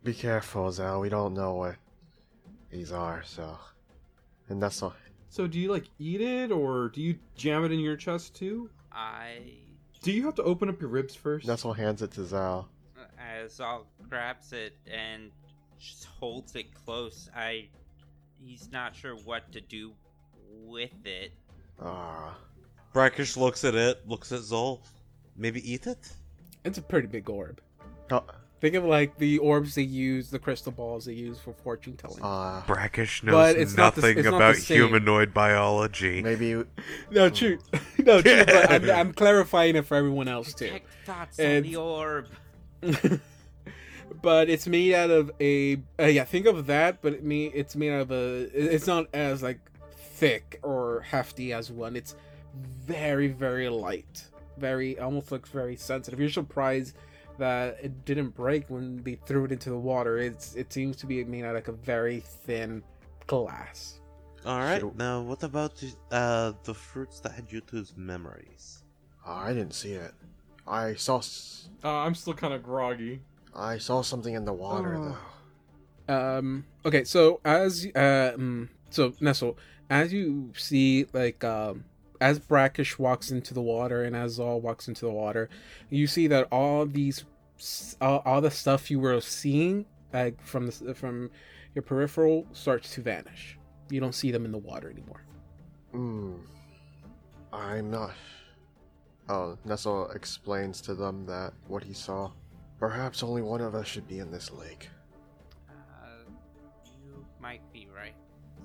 Be careful, Zal. We don't know what these are, so. And Nestle. So do you like eat it, or do you jam it in your chest too? I Do you have to open up your ribs first? Nestle hands it to Zal. as Zal grabs it and just holds it close. I he's not sure what to do with it. Ah. Brackish looks at it, looks at Zal. Maybe eat it? It's a pretty big orb. Oh, Think of like the orbs they use, the crystal balls they use for fortune telling. uh, Brackish knows But it's not the- nothing it's about the humanoid biology. maybe. no, true. no, true. But I'm, I'm clarifying it for everyone else too. Detect thoughts on the orb. But it's made out of a uh, yeah. Think of that, but it me it's made out of a. It's not as like thick or hefty as one. It's very very light. Very almost looks very sensitive. You're surprised that it didn't break when they threw it into the water. It's it seems to be made out of like a very thin glass. Alright, Should- now what about the, uh, the fruits that had Yutu's memories? Oh, I didn't see it. I saw. s- Uh, I'm still kind of groggy. I saw something in the water Oh. though. Um. Okay. So as uh, um. So Nestle, as you see, like um, as Brackish walks into the water and as Zal walks into the water, you see that all these, all, all the stuff you were seeing, like from the from your peripheral, starts to vanish. You don't see them in the water anymore. Hmm. I'm not. Oh, Nestle explains to them that what he saw. Perhaps only one of us should be in this lake. Uh, you might be right.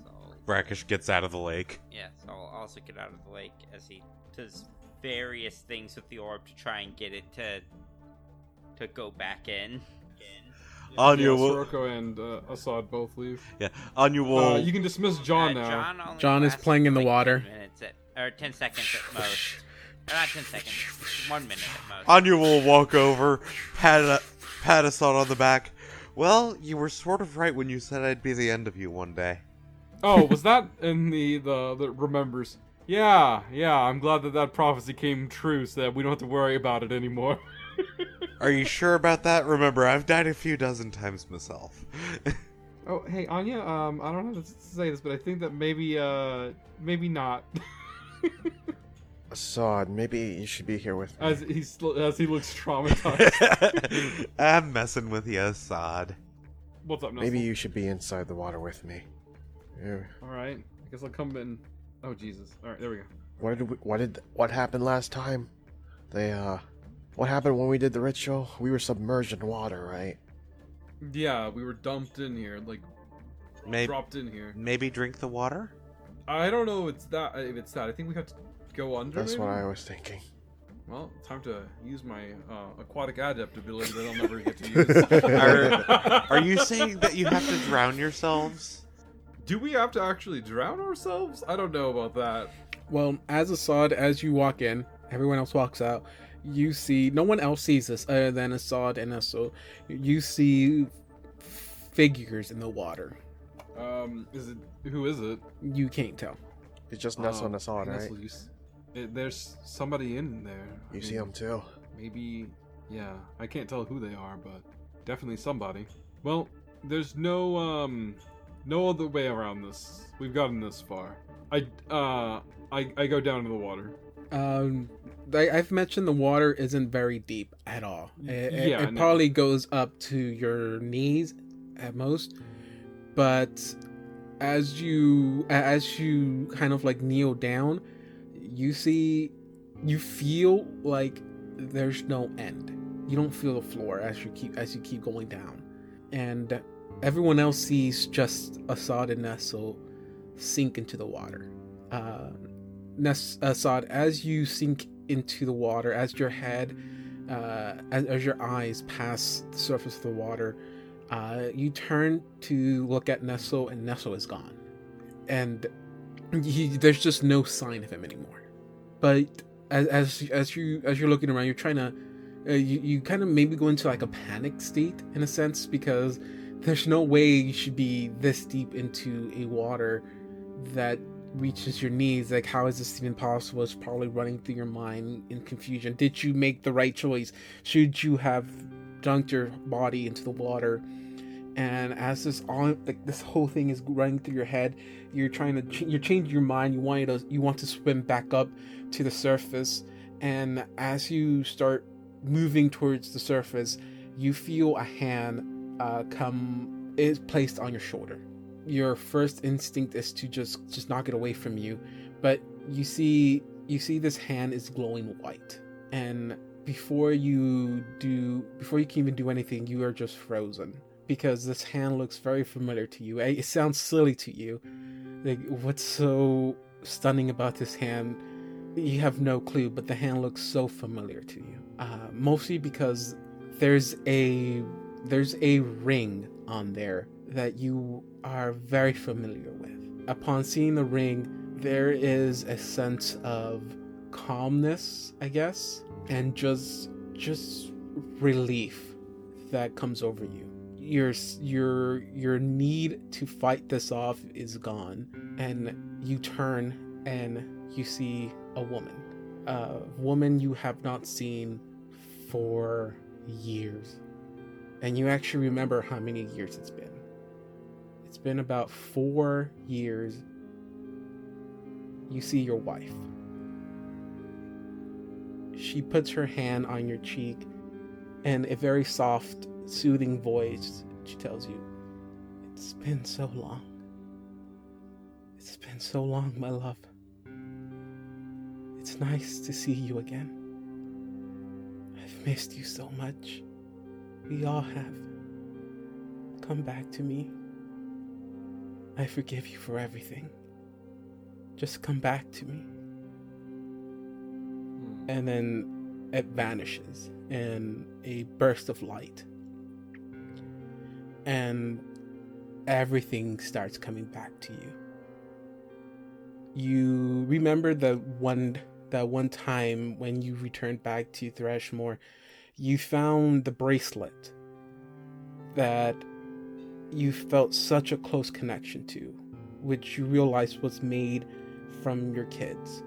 So Brackish gets out of the lake. yeah, so I'll also get out of the lake as he does various things with the orb to try and get it to to go back in. Anya yeah, will. Sirocco and uh, Assad both leave. Yeah, Anya will. Uh, you can dismiss John Uh, now. John, John is playing in the like 10 water. minutes at, or 10 seconds at most. Or not 10 seconds, one minute at most. Anya will walk over, pat a, pat Assad on the back. Well, you were sort of right when you said I'd be the end of you one day. Oh, was that in the the the remembers? Yeah, yeah. I'm glad that that prophecy came true, so that we don't have to worry about it anymore. Are you sure about that? Remember, I've died a few dozen times myself. oh, hey Anya. Um, I don't know how to say this, but I think that maybe uh maybe not. Assad, maybe you should be here with me. as he's as he looks traumatized. I'm messing with you, Assad. What's up, Maybe you should be inside the water with me. Yeah. All right. I guess I'll come in. Oh Jesus! All right, there we go. What did we, what did what happened last time? They uh, what happened when we did the ritual? We were submerged in water, right? Yeah, we were dumped in here, like Maybe, dropped in here. maybe drink the water. I don't know if it's that. If it's that, I think we have to go under. That's what? I was thinking. Well, time to use my uh, aquatic adept ability that I'll never get to use. Are, are you saying that you have to drown yourselves? Do we have to actually drown ourselves? I don't know about that. Well, as Assad, as you walk in, everyone else walks out. You see, no one else sees this other than Assad and Esso. You see figures in the water. Um, is it who is it? You can't tell. It's just Nessa Um, and Assad, right? Nestle, you s- it- there's somebody in there. I You see mean, them too. Maybe, yeah. I can't tell who they are, but definitely somebody. Well, there's no um, no other way around this. We've gotten this far. I uh, I I go down to the water. Um, I, I've mentioned the water isn't very deep at all. It, it- Yeah, it no. probably goes up to your knees at most. But as you as you kind of like kneel down, you see, you feel like there's no end. You don't feel the floor as you keep as you keep going down, and everyone else sees just Assad and Nestle sink into the water. Uh, Nes- Assad, as you sink into the water, as your head, uh, as, as your eyes pass the surface of the water, uh, you turn to look at Nestle, and Nestle is gone, and he, there's just no sign of him anymore. But as as as you as you're looking around, you're trying to, uh, you you kind of maybe go into like a panic state in a sense because there's no way you should be this deep into a water that reaches your knees. Like how is this even possible? It's probably running through your mind in confusion. Did you make the right choice? Should you have dunked your body into the water? And as this all like this whole thing is running through your head you're trying to ch- you're changing your mind. You want to you want to swim back up to the surface and as you start moving towards the surface you feel a hand uh, come is placed on your shoulder. Your first instinct is to just just knock it away from you but you see you see this hand is glowing white. And before you do before you can even do anything you are just frozen because this hand looks very familiar to you. It sounds silly to you. Like what's so stunning about this hand you have no clue but the hand looks so familiar to you uh, mostly because there's a there's a ring on there that you are very familiar with. Upon seeing the ring, there is a sense of calmness, I guess, and just just relief that comes over you. Your your your need to fight this off is gone, and you turn and you see a woman, a woman you have not seen for years, and you actually remember how many years it's been. It's been about four years. You see your wife. She puts her hand on your cheek, and a very soft, soothing voice, she tells you, It's been so long. It's been so long, my love. It's nice to see you again. I've missed you so much. We all have. Come back to me. I forgive you for everything. Just come back to me. Hmm. And then it vanishes in a burst of light. and everything starts coming back to you. You remember the one that one time when you returned back to Threshmore, you found the bracelet that you felt such a close connection to, which you realized was made from your kids.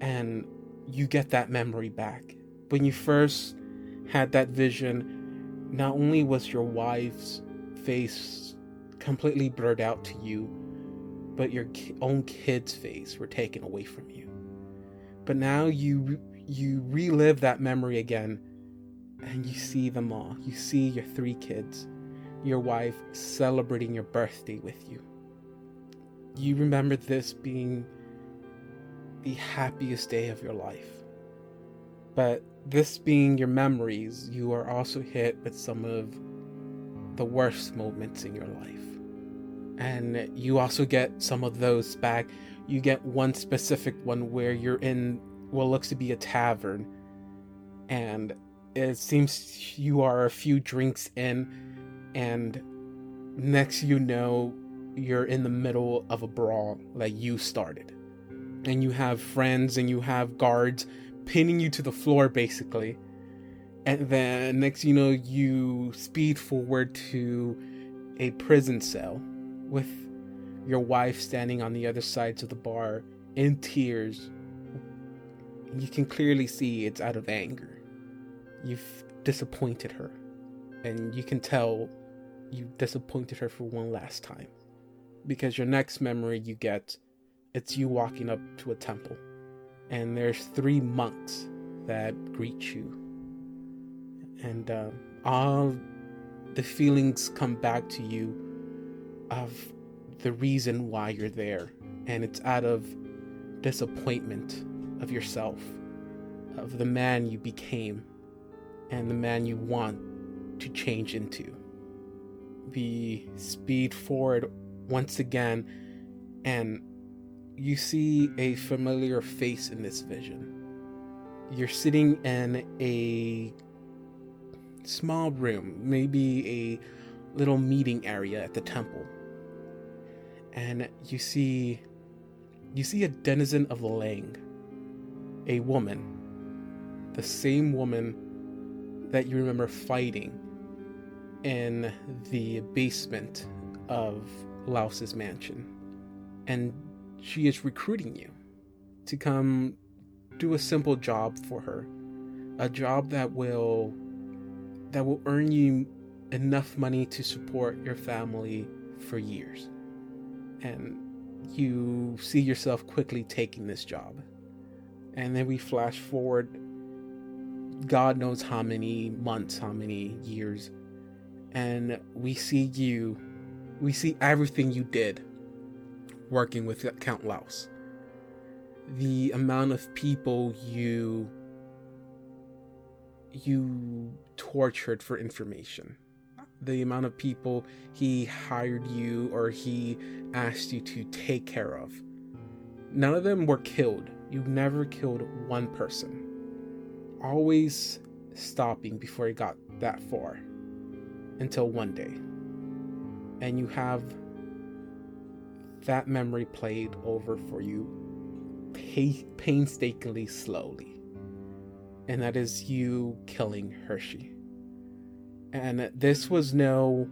And you get that memory back. When you first had that vision, not only was your wife's face completely blurred out to you, but your own kid's face were taken away from you. But now you you relive that memory again and you see them all. You see your three kids, your wife celebrating your birthday with you. You remember this being the happiest day of your life. But this being your memories, you are also hit with some of the worst moments in your life. And you also get some of those back. You get one specific one where you're in what looks to be a tavern, and it seems you are a few drinks in, and next you know, you're in the middle of a brawl that you started. And you have friends and you have guards pinning you to the floor basically. And then next you know you speed forward to a prison cell with your wife standing on the other sides of the bar in tears. You can clearly see it's out of anger. You've disappointed her. And you can tell you disappointed her for one last time. Because your next memory you get, it's you walking up to a temple and there's three monks that greet you and uh, all the feelings come back to you of the reason why you're there and it's out of disappointment of yourself of the man you became and the man you want to change into we speed forward once again and you see a familiar face in this vision. You're sitting in a small room, maybe a little meeting area at the temple. And you see you see a denizen of Leng, a woman, the same woman that you remember fighting in the basement of Laus's mansion. And she is recruiting you to come do a simple job for her a job that will that will earn you enough money to support your family for years and you see yourself quickly taking this job and then we flash forward god knows how many months how many years and we see you we see everything you did working with Count Laus. The amount of people you you tortured for information. The amount of people he hired you or he asked you to take care of. None of them were killed. You never killed one person. Always stopping before you got that far. Until one day. And you have that memory played over for you painstakingly slowly. And that is you killing Hershey. And this was no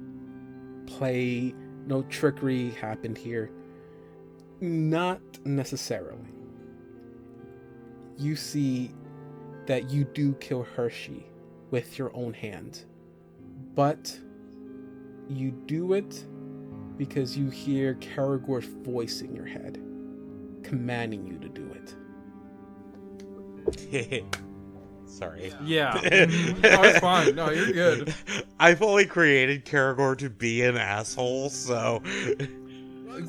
play, no trickery happened here. Not necessarily. You see that you do kill Hershey with your own hand. But you do it because you hear Karagor's voice in your head, commanding you to do it. Sorry. Yeah. no, it's fine. No, you're good. I've only created Karagor to be an asshole, so.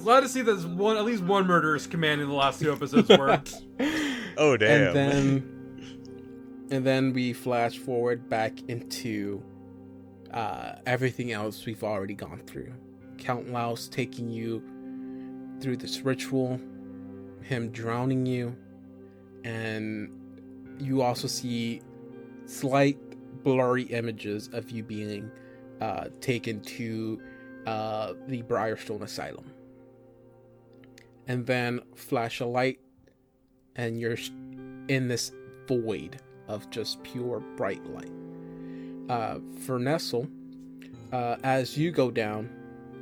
Glad to see that one, at least one murderous command in the last two episodes worked. oh damn! And then, and then we flash forward back into uh, everything else we've already gone through. Count Laus taking you through this ritual, him drowning you, and you also see slight blurry images of you being uh, taken to uh, the Briarstone Asylum. And then flash a light, and you're in this void of just pure bright light. Uh, for Nestle, uh, as you go down,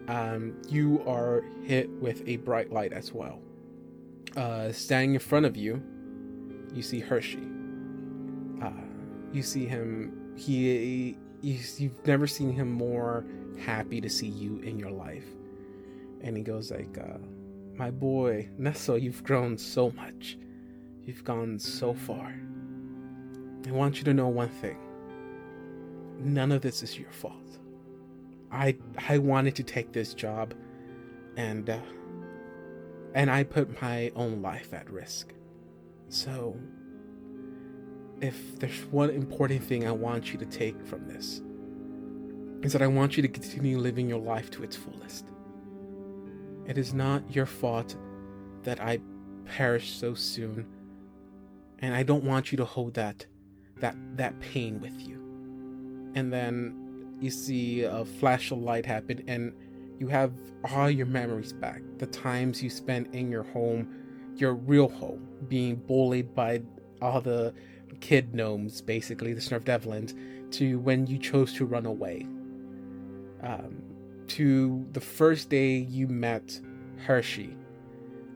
um, you are hit with a bright light as well. Uh, standing in front of you, you see Hershey. You see him. He, you, you've never seen him more happy to see you in your life, and he goes like, uh, "My boy, Nestle, you've grown so much. You've gone so far. I want you to know one thing. None of this is your fault. I I wanted to take this job, and uh, and I put my own life at risk. So, if there's one important thing I want you to take from this, is that I want you to continue living your life to its fullest. It is not your fault that I perished so soon, and I don't want you to hold that that that pain with you. And then you see a flash of light happen and you have all your memories back. The times you spent in your home, your real home, being bullied by all the kid gnomes, basically, the Snurf Devlins, to when you chose to run away. Um, to the first day you met Hershey,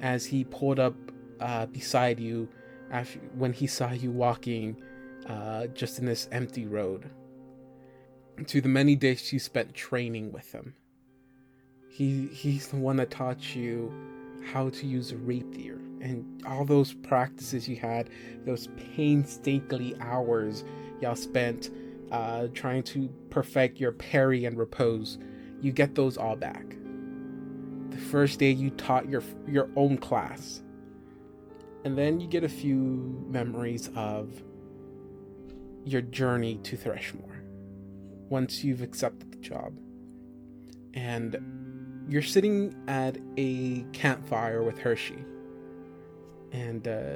as he pulled up uh, beside you after, when he saw you walking uh, just in this empty road. To the many days you spent training with him. He he's the one that taught you how to use a rapier and all those practices you had, those painstakingly hours y'all spent uh, trying to perfect your parry and riposte. You get those all back. The first day you taught your your own class, and then you get a few memories of your journey to Threshmore once you've accepted the job. And you're sitting at a campfire with Hershey. And uh,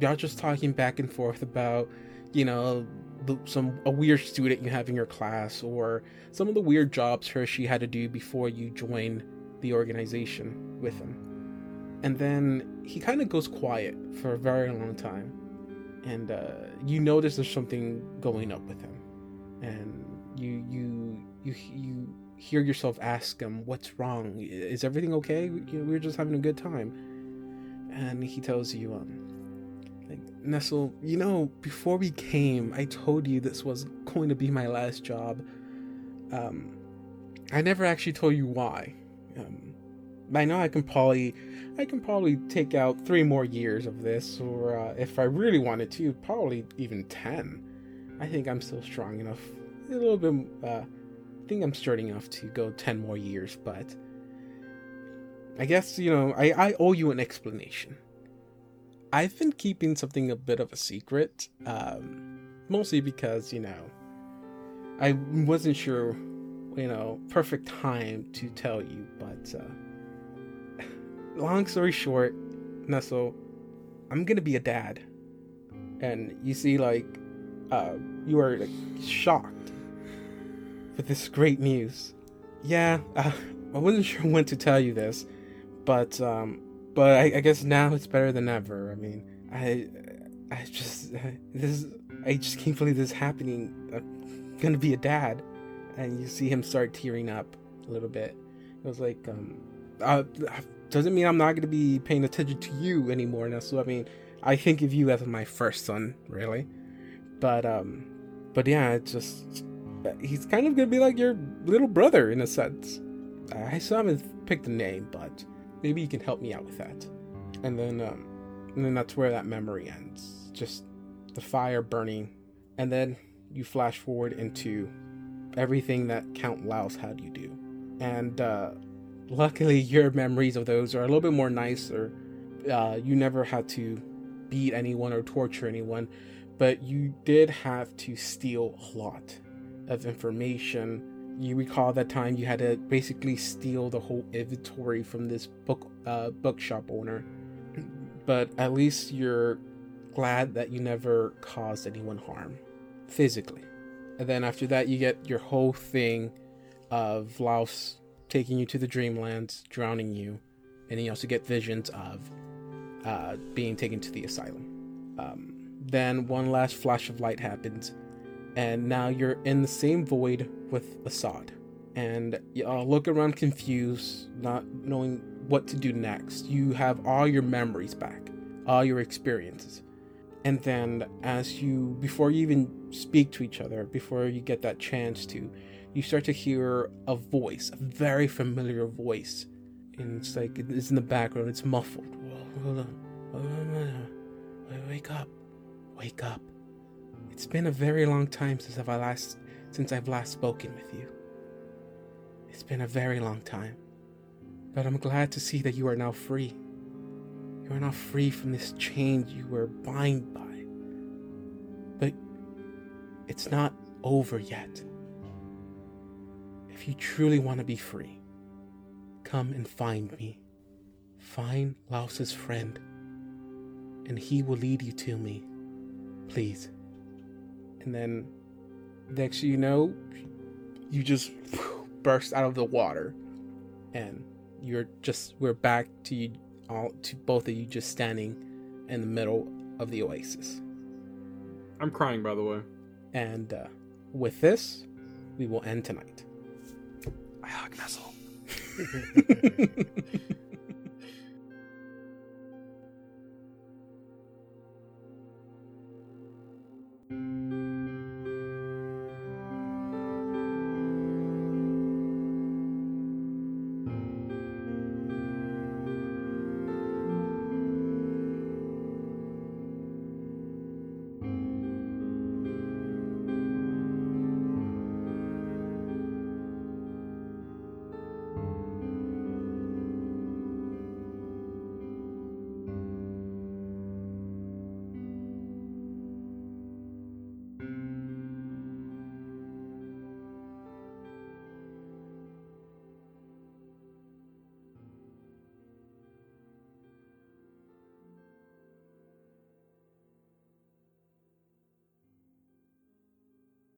y'all just talking back and forth about, you know, the, some a weird student you have in your class or some of the weird jobs Hershey had to do before you joined the organization with him. And then he kind of goes quiet for a very long time. And uh, you notice there's something going up with him. And you you you you hear yourself ask him what's wrong? Is everything okay? You know, we are just having a good time. And he tells you um like nestle you know before we came i told you this was going to be my last job. Um i never actually told you why. Um i know i can probably i can probably take out three more years of this or uh, if i really wanted to probably even 10 i think i'm still strong enough a little bit. Uh, think I'm starting off to go ten more years, but I guess you know I I owe you an explanation. I've been keeping something a bit of a secret, um, mostly because you know I wasn't sure, you know, perfect time to tell you, but uh, long story short, Nestle, I'm gonna be a dad, and you see, like, uh, you are like shocked with this great news. Yeah, uh, I wasn't sure when to tell you this, but um, but I, I, guess now it's better than ever. I mean, I I just this I just can't believe this is happening. I'm gonna be a dad, and you see him start tearing up a little bit. It was like, um, uh, doesn't mean I'm not gonna be paying attention to you anymore. Now, so I mean, I think of you as my first son, really. But um, but yeah, it just he's kind of gonna be like your little brother in a sense. I still haven't picked a name, but maybe you can help me out with that. And then, um, and then that's where that memory ends. Just the fire burning, and then you flash forward into everything that Count Laos had you do. And uh, luckily, your memories of those are a little bit more nicer. Uh, you never had to beat anyone or torture anyone, but you did have to steal a lot of information. You recall that time you had to basically steal the whole inventory from this book uh, bookshop owner, but at least you're glad that you never caused anyone harm physically. and then after that, you get your whole thing of Laos taking you to the Dreamlands, drowning you, and you also get visions of uh, being taken to the asylum. Um, then one last flash of light happens, and now you're in the same void with Assad. And you all look around confused, not knowing what to do next. You have all your memories back, all your experiences. And then, as you, before you even speak to each other, before you get that chance to, you start to hear a voice, a very familiar voice. And it's like, it's in the background, it's muffled. Whoa, hold on. Wake up. Wake up. It's been a very long time since I've last since I've last spoken with you. It's been a very long time. But I'm glad to see that you are now free. You are now free from this chain you were bound by. But it's not over yet. If you truly want to be free, come and find me. Find Laos's friend, and he will lead you to me. Please. And then, next you know, you just burst out of the water, and you're just we're back to you all to both of you just standing in the middle of the oasis. I'm crying, by the way. And uh, with this, we will end tonight. I hug Nestle.